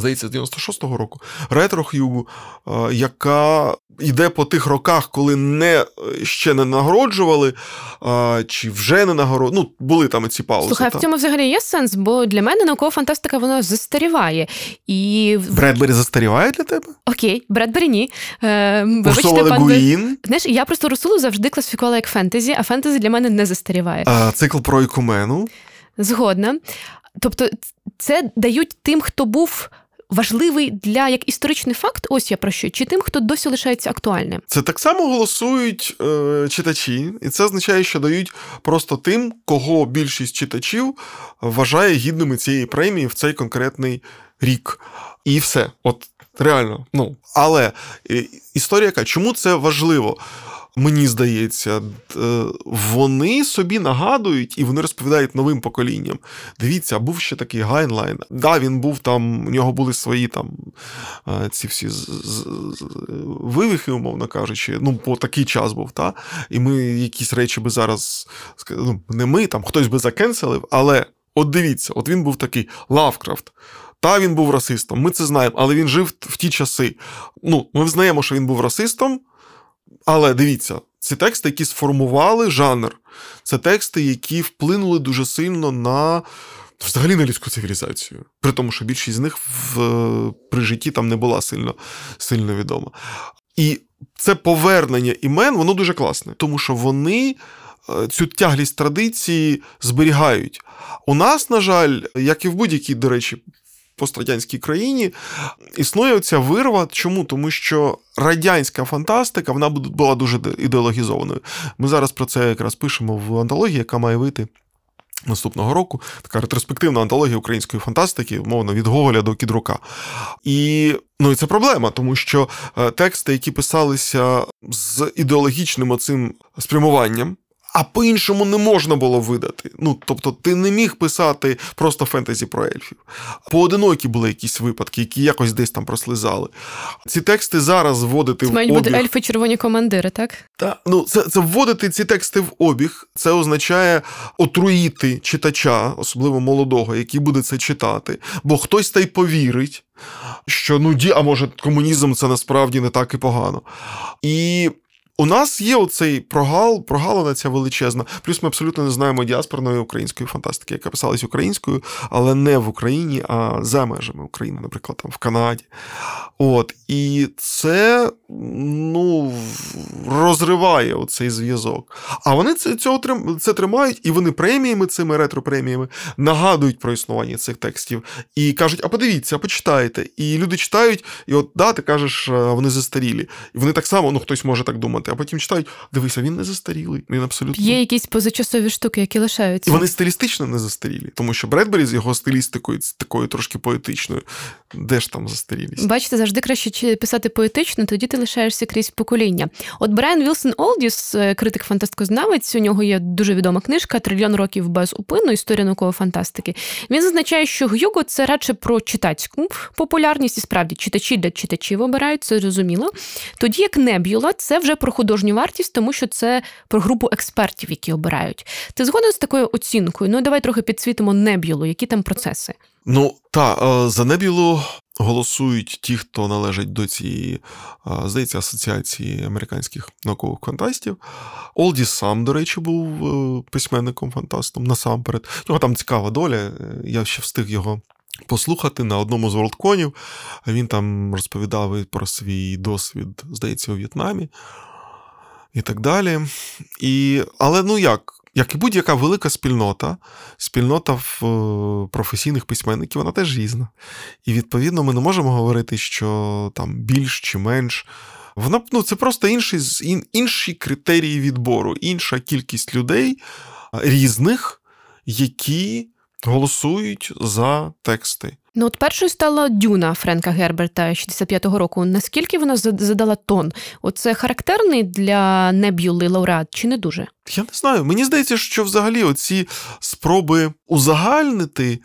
здається, з 96-го року, ретро Х'югу, яка йде по тих роках, коли не ще не нагороджували, чи вже не нагороджували. Ну, були там ці паузи. Слухай, та. в цьому взагалі є сенс, бо для мене наукова фантастика вона застаріває. І... Бредбері застаріває для тебе? Окей, Бредбері ні. Е, пан... Гуїн? Знаєш, я просто Русулу завжди класифікувала як фентезі, а фентезі для мене не застаріває. А, Цикл про ікумену. Згодна. Тобто, це дають тим, хто був. Важливий для як історичний факт, ось я про що, чи тим, хто досі лишається актуальним. Це так само голосують е, читачі, і це означає, що дають просто тим, кого більшість читачів вважає гідними цієї премії в цей конкретний рік. І все. От реально. Ну, Але е, історія яка, чому це важливо? Мені здається, е, вони собі нагадують і вони розповідають новим поколінням. Дивіться, був ще такий Гайнлайн. Да, він був там, у нього були свої там е, ці всі вивихи, умовно кажучи. Ну, по такий час був, та? І ми якісь речі би зараз ну, не ми, там хтось би закенселив, але от дивіться, от він був такий Лавкрафт. Та він був расистом, ми це знаємо, але він жив в ті часи. Ну, Ми знаємо, що він був расистом, але дивіться, ці тексти, які сформували жанр, це тексти, які вплинули дуже сильно на. Взагалі на людську цивілізацію, при тому, що більшість з них в, при житті там не була сильно сильно відома. І це повернення імен, воно дуже класне, тому що вони е, цю тяглість традиції зберігають. У нас, на жаль, як і в будь-якій, до речі, пострадянській країні існує оця вирва. Чому? Тому що радянська фантастика вона була дуже ідеологізованою. Ми зараз про це якраз пишемо в антології, яка має вийти. Наступного року така ретроспективна антологія української фантастики, мовно, від Гоголя до Кідрука. І ну, і це проблема, тому що е, тексти, які писалися з ідеологічним оцим спрямуванням, а по-іншому не можна було видати. Ну, тобто, ти не міг писати просто фентезі про ельфів. Поодинокі були якісь випадки, які якось десь там прослизали. Ці тексти зараз вводити це в мають обіг... бути ельфи червоні командири, так? Та, ну, це, це вводити ці тексти в обіг. Це означає отруїти читача, особливо молодого, який буде це читати, бо хтось та й повірить. Що ну ді, а може комунізм це насправді не так і погано. І у нас є оцей прогал, прогалина ця величезна. Плюс ми абсолютно не знаємо діаспорної української фантастики, яка писалась українською, але не в Україні, а за межами України, наприклад, там в Канаді. От. І це ну, розриває оцей зв'язок. А вони це цього це тримають, і вони преміями, цими ретро-преміями нагадують про існування цих текстів і кажуть: а подивіться, почитайте. І люди читають, і от да, ти кажеш, вони застарілі. І вони так само, ну хтось може так думати, а потім читають: дивися, він не застарілий. Він абсолютно є якісь позачасові штуки, які лишаються. І вони стилістично не застарілі, тому що Бредбері з його стилістикою такою трошки поетичною. Де ж там застарілість? Бачите, завжди краще писати поетично, тоді ти лишаєшся крізь покоління. От Брайан Вілсон Олдіс, е, критик фантастикознавець, у нього є дуже відома книжка Трильйон років без упину. Історія наукової фантастики. Він зазначає, що Гюго це радше про читацьку популярність, і справді читачі для читачів обирають, це зрозуміло. Тоді як Небюла, це вже про художню вартість, тому що це про групу експертів, які обирають. Ти згоден з такою оцінкою? Ну давай трохи підсвітимо Небюлу, які там процеси. Ну та е, за Небілу голосують ті, хто належать до цієї, е, здається, асоціації американських наукових фантастів. Олді сам, до речі, був е, письменником-фантастом насамперед. Його там цікава доля. Я ще встиг його. Послухати на одному з Ворлдконів. Він там розповідав про свій досвід, здається, у В'єтнамі і так далі. І, Але ну як? Як і будь-яка велика спільнота, спільнота в е, професійних письменників, вона теж різна. І відповідно ми не можемо говорити, що там більш чи менш. Вона ну, це просто інші, інші критерії відбору, інша кількість людей різних, які голосують за тексти. Ну, от першою стала Дюна Френка Герберта 65-го року. Наскільки вона задала тон? Оце характерний для Неб'юли лауреат чи не дуже? Я не знаю. Мені здається, що взагалі оці спроби узагальнити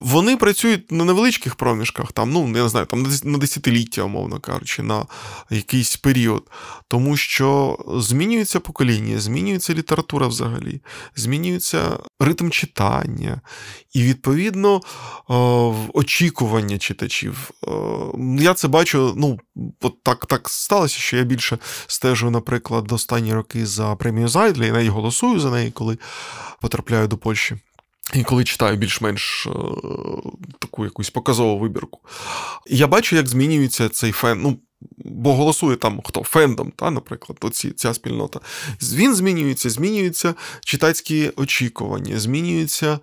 Вони працюють на невеличких проміжках, там, ну, я не знаю, там на десятиліття, умовно кажучи, на якийсь період. Тому що змінюється покоління, змінюється література взагалі, змінюється ритм читання, і, відповідно, очікування читачів. Я це бачу, ну, от так так сталося, що я більше стежу, наприклад, останні роки за премію Зайдлі, і навіть голосую за неї, коли потрапляю до Польщі. І коли читаю більш-менш е, таку якусь показову вибірку, я бачу, як змінюється цей фен. Ну, бо голосує там хто фендом, та, наприклад, оці, ця спільнота. Він змінюється, змінюються читацькі очікування, змінюється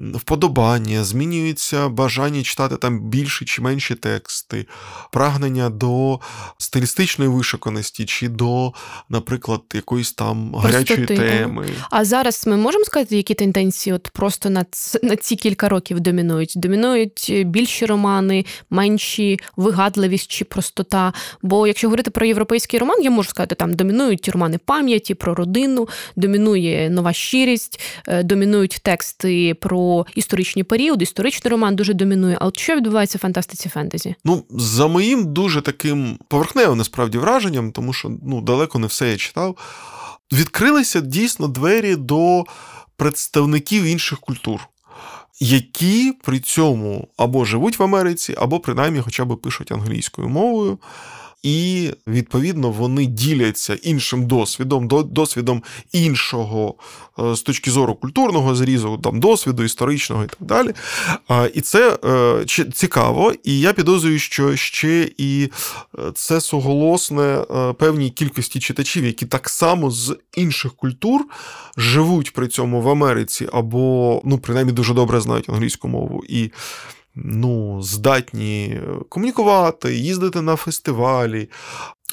вподобання, змінюється бажання читати там більші чи менші тексти, прагнення до стилістичної вишуканості, чи до, наприклад, якоїсь там гарячої Простоти, теми. А зараз ми можемо сказати, які тенденції от просто на на ці кілька років домінують? Домінують більші романи, менші, вигадливість чи простота. Бо якщо говорити про європейський роман, я можу сказати, там домінують романи пам'яті, про родину, домінує нова щирість, е, домінують тексти про історичні періоди, історичний роман дуже домінує. А от що відбувається в фантастиці фентезі? Ну, за моїм дуже таким поверхневим насправді враженням, тому що ну далеко не все я читав. Відкрилися дійсно двері до представників інших культур. Які при цьому або живуть в Америці, або принаймні хоча б пишуть англійською мовою і відповідно вони діляться іншим досвідом, досвідом іншого е, з точки зору культурного зрізу, там досвіду історичного і так далі. І це е, цікаво, і я підозрюю, що ще і е, це суголосне певній кількості читачів, які так само з інших культур живуть при цьому в Америці, або ну принаймні дуже добре знають англійську мову. і ну, здатні комунікувати, їздити на фестивалі.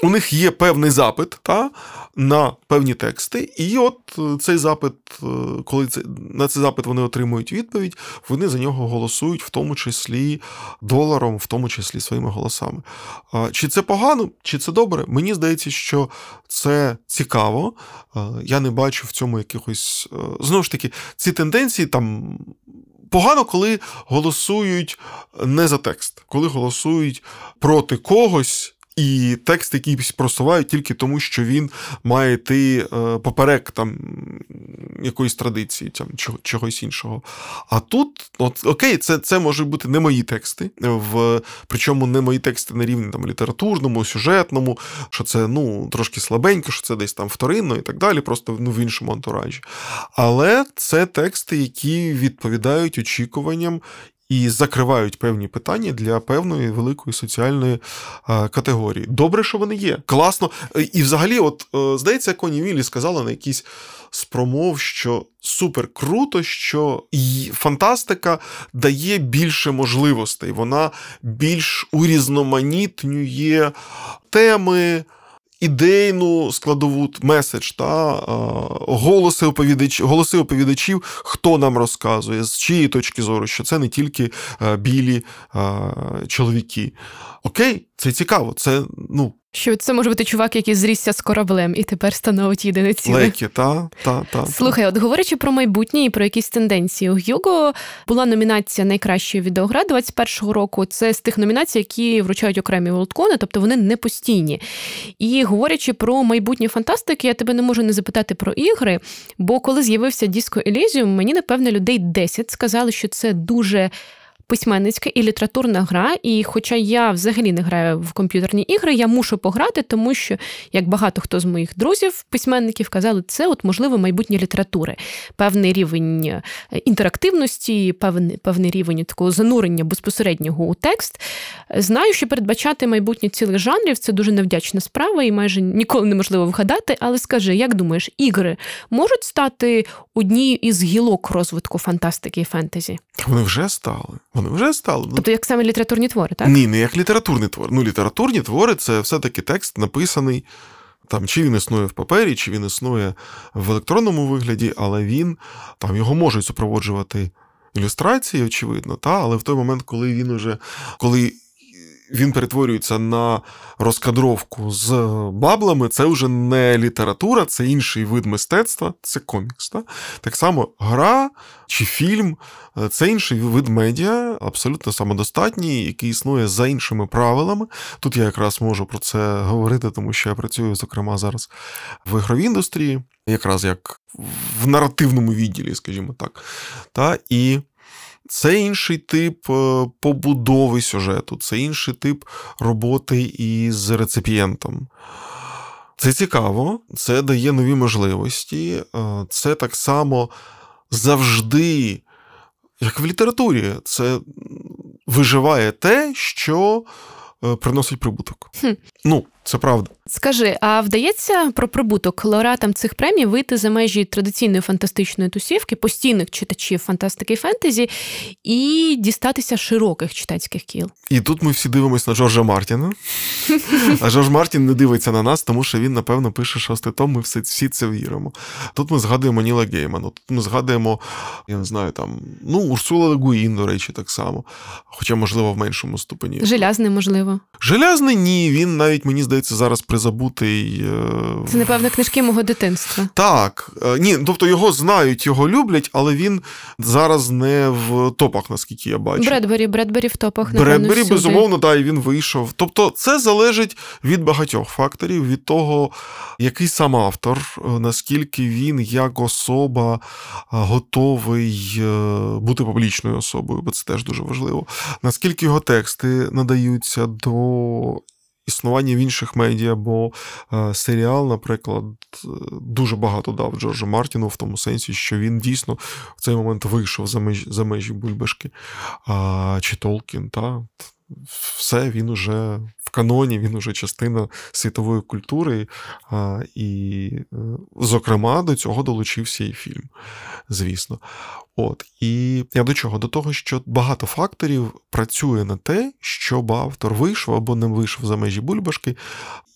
У них є певний запит та, на певні тексти, і от е, цей запит, е, коли це, на цей запит вони отримують відповідь, вони за нього голосують, в тому числі доларом, в тому числі своїми голосами. Чи це погано, чи це добре? Мені здається, що це цікаво. Я не бачу в цьому якихось. Е, знову ж таки, ці тенденції там погано, коли голосують не за текст, коли голосують проти когось. І текст якийсь просувають тільки тому, що він має йти е, поперек там якоїсь традиції, там, чогось іншого. А тут, от, окей, це це можуть бути не мої тексти, в, причому не мої тексти на рівні там, літературному, сюжетному, що це ну, трошки слабенько, що це десь там вторинно і так далі, просто ну, в іншому антуражі. Але це тексти, які відповідають очікуванням і закривають певні питання для певної великої соціальної категорії. Добре, що вони є. Класно. І взагалі, от е, здається, Коні Віллі сказала на якійсь з промов, що супер круто, що фантастика дає більше можливостей. Вона більш урізноманітнює теми ідейну складову меседж, та голоси оповідач, голоси оповідачів, хто нам розказує, з чиєї точки зору, що це не тільки білі чоловіки. Окей, це цікаво. Це ну що це може бути чувак, який зрісся з кораблем і тепер становить єдине ціле. Лекі, та, та, та. Слухай, от говорячи про майбутнє і про якісь тенденції, у Гюго була номінація найкращої відеогра 21-го року. Це з тих номінацій, які вручають окремі волткони, тобто вони не постійні. І говорячи про майбутнє фантастики, я тебе не можу не запитати про ігри, бо коли з'явився Діско Елізіум, мені напевне людей 10 сказали, що це дуже письменницька і літературна гра. І хоча я взагалі не граю в комп'ютерні ігри, я мушу пограти, тому що, як багато хто з моїх друзів, письменників казали, це от можливо майбутнє літератури, певний рівень е, інтерактивності, певний певний рівень такого занурення безпосереднього у текст. Знаю, що передбачати майбутнє цілих жанрів це дуже невдячна справа і майже ніколи неможливо вгадати. Але скажи, як думаєш, ігри можуть стати однією із гілок розвитку фантастики і фентезі? Вони вже стали. Вони вже стали. Ну, тобто, як саме літературні твори, так? Ні, не як літературний твор. Ну, літературні твори це все-таки текст написаний. Там, чи він існує в папері, чи він існує в електронному вигляді, але він там його можуть супроводжувати ілюстрації, очевидно, та, але в той момент, коли він уже коли він перетворюється на розкадровку з баблами, це вже не література, це інший вид мистецтва, це комікс. Так, так само гра чи фільм це інший вид медіа, абсолютно самодостатній, який існує за іншими правилами. Тут я якраз можу про це говорити, тому що я працюю, зокрема, зараз в ігровій індустрії, якраз як в наративному відділі, скажімо так. Та, І це інший тип е, побудови сюжету, це інший тип роботи із реципієнтом. Це цікаво, це дає нові можливості. Е, це так само завжди, як в літературі, це виживає те, що е, приносить прибуток. Хм. Ну, це правда. Скажи, а вдається про прибуток лауреатам цих премій вийти за межі традиційної фантастичної тусівки, постійних читачів фантастики і фентезі і дістатися широких читацьких кіл? І тут ми всі дивимося на Джорджа Мартіна. А Джордж Мартін не дивиться на нас, тому що він, напевно, пише шостий том, ми всі, це віримо. Тут ми згадуємо Ніла Геймана, тут ми згадуємо, я не знаю, там, ну, Урсула Легуїн, до речі, так само. Хоча, можливо, в меншому ступені. Желязний, можливо. Желязний ні. Він навіть, мені здається, зараз призабутий. Е, Це, напевно, книжки мого дитинства. Так. Е, ні, тобто його знають, його люблять, але він зараз не в топах, наскільки я бачу. Бредбері, Бредбері в топах. Бредбері, безумовно, так, і він вийшов. Тобто, це залежить від багатьох факторів, від того, який сам автор, е, наскільки він як особа готовий бути публічною особою, бо це теж дуже важливо. Наскільки його тексти надаються до існування в інших медіа, бо е, серіал, наприклад, дуже багато дав Джорджу Мартіну в тому сенсі, що він дійсно в цей момент вийшов за межі за межі Бульбашки а, чи Толкін. Та? Все, він уже в каноні, він уже частина світової культури, і, е, зокрема, до цього долучився і фільм, звісно. От і я до чого? До того, що багато факторів працює на те, щоб автор вийшов або не вийшов за межі бульбашки,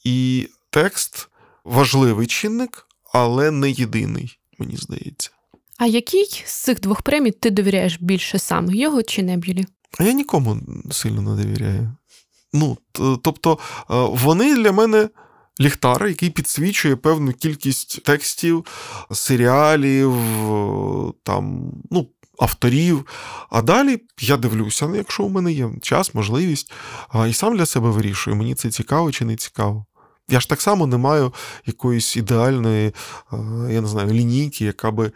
і текст важливий чинник, але не єдиний, мені здається. А який з цих двох премій ти довіряєш більше сам його чи Небюлі? А я нікому сильно не довіряю. Ну, тобто, вони для мене ліхтар, який підсвічує певну кількість текстів, серіалів, там, ну, авторів. А далі я дивлюся, ну, якщо у мене є час, можливість, і сам для себе вирішую, мені це цікаво чи не цікаво. Я ж так само не маю якоїсь ідеальної, е, я не знаю, лінійки, яка би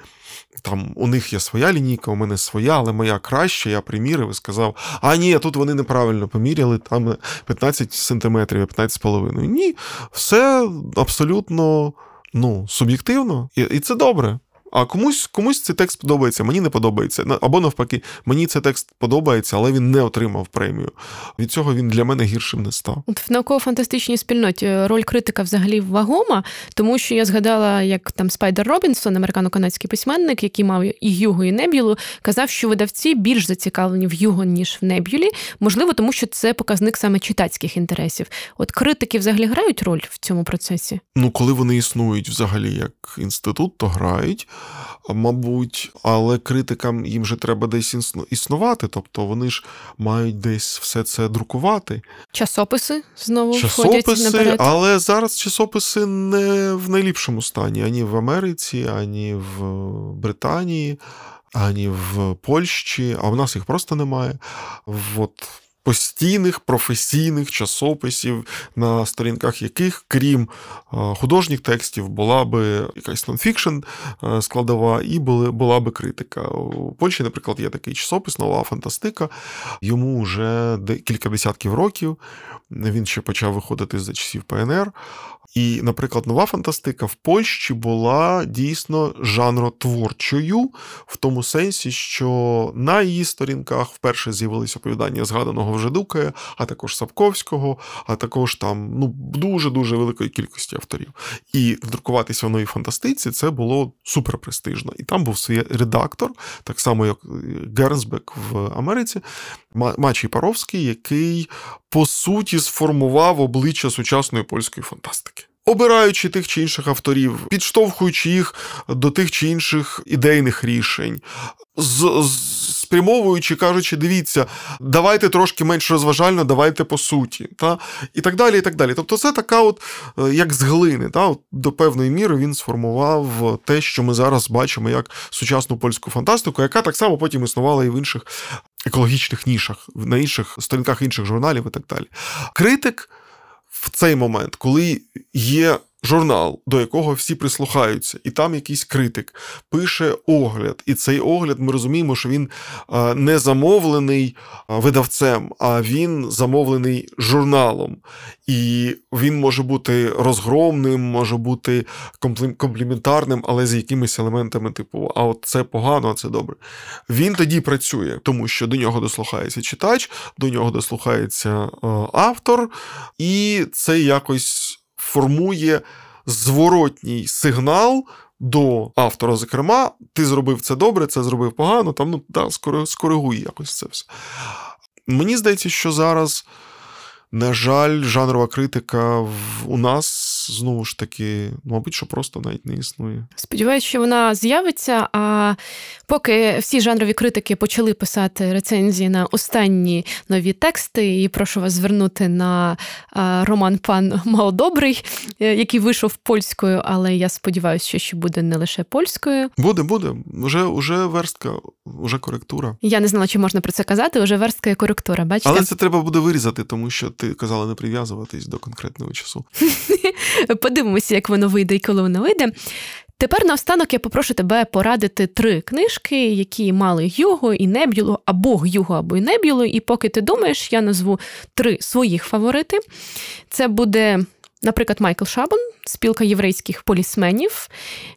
там у них є своя лінійка, у мене своя, але моя краща, я примірив і сказав: а ні, тут вони неправильно поміряли, там 15 сантиметрів, 15,5. Ні, все абсолютно ну, суб'єктивно, і, і це добре. А комусь комусь цей текст подобається, мені не подобається. Або навпаки, мені цей текст подобається, але він не отримав премію. Від цього він для мене гіршим не став. От в науково-фантастичній спільноті роль критика взагалі вагома, тому що я згадала, як там Спайдер Робінсон, американо-канадський письменник, який мав і Юго, і Неб'юлу, казав, що видавці більш зацікавлені в Юго, ніж в Неб'юлі. Можливо, тому що це показник саме читацьких інтересів. От критики взагалі грають роль в цьому процесі? Ну, коли вони існують взагалі як інститут, то грають мабуть, але критикам їм же треба десь існувати, тобто вони ж мають десь все це друкувати. Часописи знову часописи, входять наперед. але зараз часописи не в найліпшому стані ані в Америці, ані в Британії, ані в Польщі, а в нас їх просто немає. От постійних професійних часописів, на сторінках яких, крім е, художніх текстів, була би якась нонфікшн е, складова, і була би критика. У Польщі, наприклад, є такий часопис, нова фантастика. Йому вже кілька десятків років. Він ще почав виходити за часів ПНР. І, наприклад, нова фантастика в Польщі була дійсно жанротворчою, в тому сенсі, що на її сторінках вперше з'явилися оповідання згаданого вже Дукая, а також Сапковського, а також там ну, дуже-дуже великої кількості авторів. І друкуватися в новій фантастиці це було суперпрестижно. І там був свій редактор, так само як Гернсбек в Америці, Мачій Паровський, який по суті сформував обличчя сучасної польської фантастики. обираючи тих чи інших авторів, підштовхуючи їх до тих чи інших ідейних рішень, з, спрямовуючи, кажучи, дивіться, давайте трошки менш розважально, давайте по суті, та? і так далі. і так далі. Тобто, це така, от, е, як з глини, та? От, до певної міри він сформував те, що ми зараз бачимо як сучасну польську фантастику, яка так само потім існувала і в інших екологічних нішах, на інших сторінках інших журналів і так далі. Критик в цей момент, коли є журнал, до якого всі прислухаються, і там якийсь критик пише огляд. І цей огляд ми розуміємо, що він не замовлений видавцем, а він замовлений журналом. І він може бути розгромним, може бути компліментарним, але з якимись елементами, типу, а от це погано, а це добре. Він тоді працює, тому що до нього дослухається читач, до нього дослухається автор, і це якось формує зворотній сигнал до автора. Зокрема, ти зробив це добре, це зробив погано, там ну да, скоригуй якось це все. Мені здається, що зараз. На жаль, жанрова критика у нас знову ж таки, мабуть, що просто навіть не існує. Сподіваюсь, що вона з'явиться. А поки всі жанрові критики почали писати рецензії на останні нові тексти, і прошу вас звернути на роман Пан Малодобрий, е, який вийшов польською, але я сподіваюся, що ще буде не лише польською. Буде, буде. Уже, уже верстка, уже коректура. Я не знала, чи можна про це казати. Уже верстка і коректура. Бачите? Але це треба буде вирізати, тому що ти казала не прив'язуватись до конкретного часу. Подивимося, як воно вийде і коли воно вийде. Тепер наостанок я попрошу тебе порадити три книжки, які мали Юго і Неб'юло, або Юго, або і Небюлу. І поки ти думаєш, я назву три своїх фаворити. Це буде, наприклад, Майкл Шабон, спілка єврейських полісменів.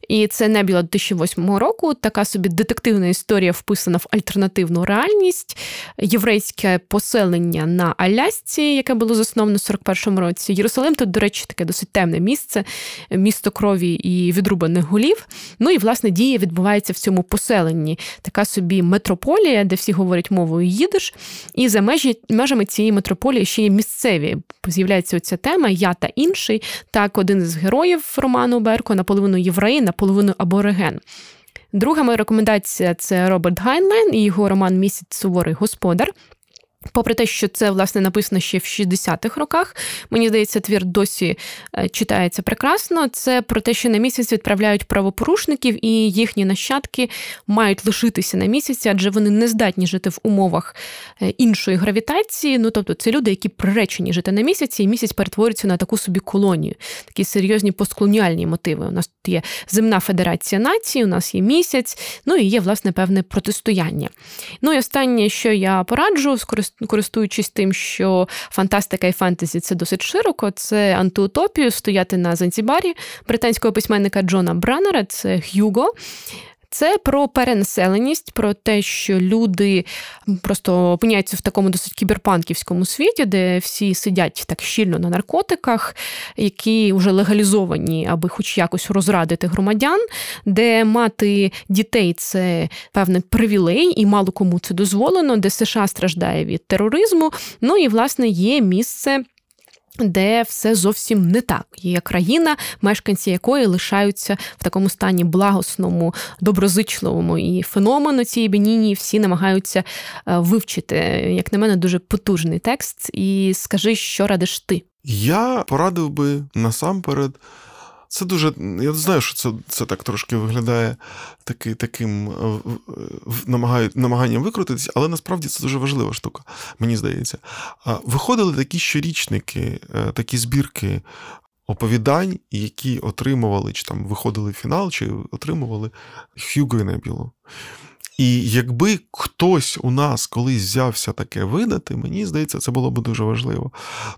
І це Небіла 2008 року. Така собі детективна історія вписана в альтернативну реальність, єврейське поселення на Алясці, яке було засновано в 41-му році. Єрусалим тут, до речі, таке досить темне місце, місто крові і відрубаних голів. Ну і власне дія відбувається в цьому поселенні. Така собі метрополія, де всі говорять мовою їдиш. І за межі межами цієї метрополії ще є місцеві. З'являється оця тема Я та інший. Так, один із героїв роману Берко наполовину євреї, наполовину абориген. Друга моя рекомендація це Роберт Гайнлайн і його роман Місяць суворий господар. Попри те, що це власне написано ще в 60-х роках, мені здається, твір досі е, читається прекрасно. Це про те, що на місяць відправляють правопорушників, і їхні нащадки мають лишитися на місяці, адже вони не здатні жити в умовах е, іншої гравітації. Ну тобто, це люди, які приречені жити на місяці, і місяць перетворюється на таку собі колонію, такі серйозні постколоніальні мотиви. У нас тут є земна федерація націй, у нас є місяць, ну і є власне певне протистояння. Ну і останнє, що я пораджу, скористатися користуючись тим, що фантастика і фентезі це досить широко, це антиутопію стояти на Занзібарі британського письменника Джона Браннера, це Гюго. Це про перенаселеність, про те, що люди просто опиняються в такому досить кіберпанківському світі, де всі сидять так щільно на наркотиках, які вже легалізовані, аби хоч якось розрадити громадян, де мати дітей це певний привілей, і мало кому це дозволено, де США страждає від тероризму. Ну і власне є місце де все зовсім не так. Є країна, мешканці якої лишаються в такому стані благосному, доброзичливому і феномену цієї бенінії всі намагаються е, вивчити. Як на мене, дуже потужний текст. І скажи, що радиш ти? Я порадив би насамперед це дуже. Я знаю, що це це так трошки виглядає таки, таким е, намагаю, намаганням викрутитися, але насправді це дуже важлива штука, мені здається. Виходили такі щорічники, е, такі збірки оповідань, які отримували, чи там виходили в фінал, чи отримували Хьюго і Небіло. І якби хтось у нас колись взявся таке видати, мені здається, це було б дуже важливо.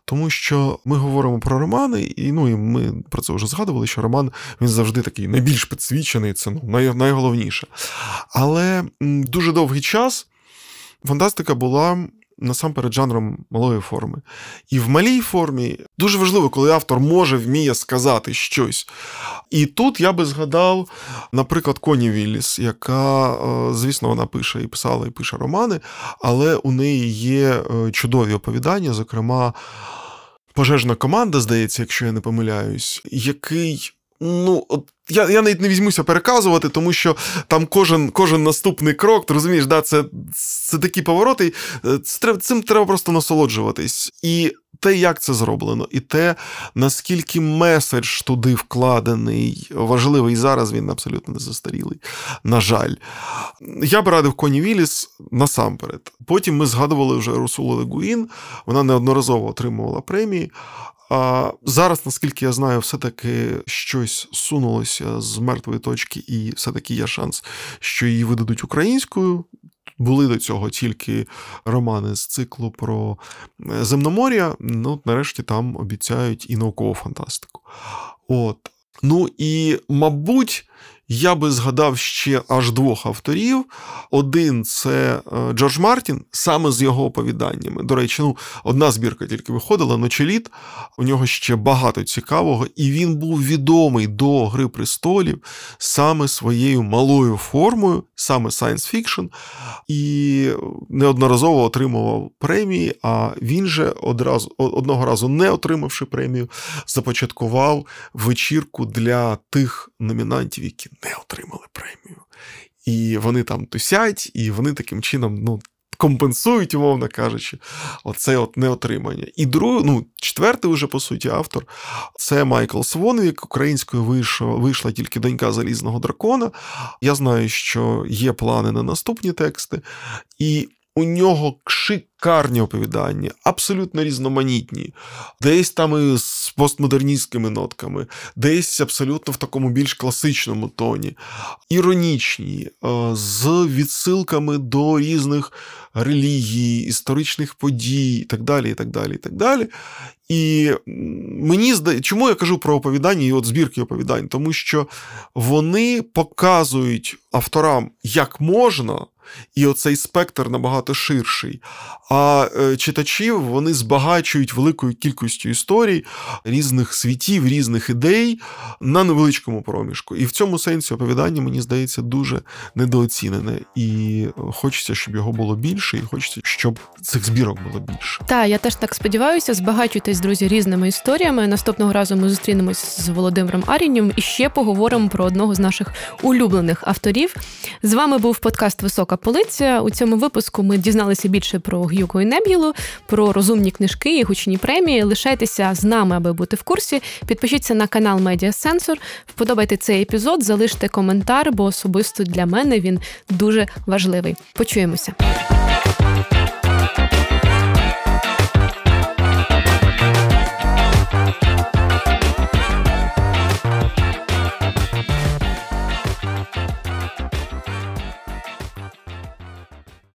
Тому що ми говоримо про романи, і ну і ми про це вже згадували, що роман він завжди такий найбільш підсвічений, це ну, най, найголовніше. Але дуже довгий час фантастика була насамперед жанром малої форми. І в малій формі дуже важливо, коли автор може вміє сказати щось. І тут я би згадав, наприклад, Коні Вілліс, яка, е, звісно, вона пише і писала, і пише романи, але у неї є е, чудові оповідання, зокрема. пожежна команда, здається, якщо я не помиляюсь, який. Ну, от я я навіть не візьмуся переказувати, тому що там кожен кожен наступний крок, ти розумієш, да, це це такі повороти, е, це, цим треба просто насолоджуватись. І те, як це зроблено, і те, наскільки меседж туди вкладений, важливий зараз він абсолютно не застарілий. На жаль, я б радив Коні Віліс насамперед. Потім ми згадували вже Русулу Легуїн, вона неодноразово отримувала премії. А зараз, наскільки я знаю, все-таки щось сунулося з мертвої точки, і все-таки є шанс, що її видадуть українською. Були до цього тільки романи з циклу про е, земномор'я. Ну, нарешті там обіцяють і наукову фантастику. От. Ну і, мабуть, я би згадав ще аж двох авторів. Один це е, Джордж Мартін, саме з його оповіданнями. До речі, ну, одна збірка тільки виходила, ночеліт. У нього ще багато цікавого, і він був відомий до Гри престолів саме своєю малою формою, саме science fiction, і неодноразово отримував премії. А він же одразу одного разу, не отримавши премію, започаткував вечірку для тих номінантів, які не отримали премію. І вони там тусять, і вони таким чином ну, компенсують, умовно кажучи, оце от неотримання. І друг, ну, четвертий, уже, по суті, автор це Майкл Свонвік. Українською вийшла, вийшла тільки донька залізного дракона. Я знаю, що є плани на наступні тексти. І у нього шикарні оповідання, абсолютно різноманітні, десь там і з постмодерністськими нотками, десь абсолютно в такому більш класичному тоні, іронічні, е, з відсилками до різних релігій, історичних подій і так далі. І так далі, і так далі. І мені здається, чому я кажу про оповідання і от збірки оповідань? Тому що вони показують авторам, як можна і оцей спектр набагато ширший. А е, читачів вони збагачують великою кількістю історій, різних світів, різних ідей на невеличкому проміжку. І в цьому сенсі оповідання, мені здається, дуже недооцінене. І хочеться, щоб його було більше, і хочеться, щоб цих збірок було більше. Так, я теж так сподіваюся. Збагачуйтесь, друзі, різними історіями. Наступного разу ми зустрінемось з Володимиром Арінем і ще поговоримо про одного з наших улюблених авторів. З вами був подкаст Висока полиця. У цьому випуску ми дізналися більше про Гюко і Неб'єлу, про розумні книжки і гучні премії. Лишайтеся з нами, аби бути в курсі. Підпишіться на канал Медіа Сенсор, вподобайте цей епізод, залиште коментар, бо особисто для мене він дуже важливий. Почуємося.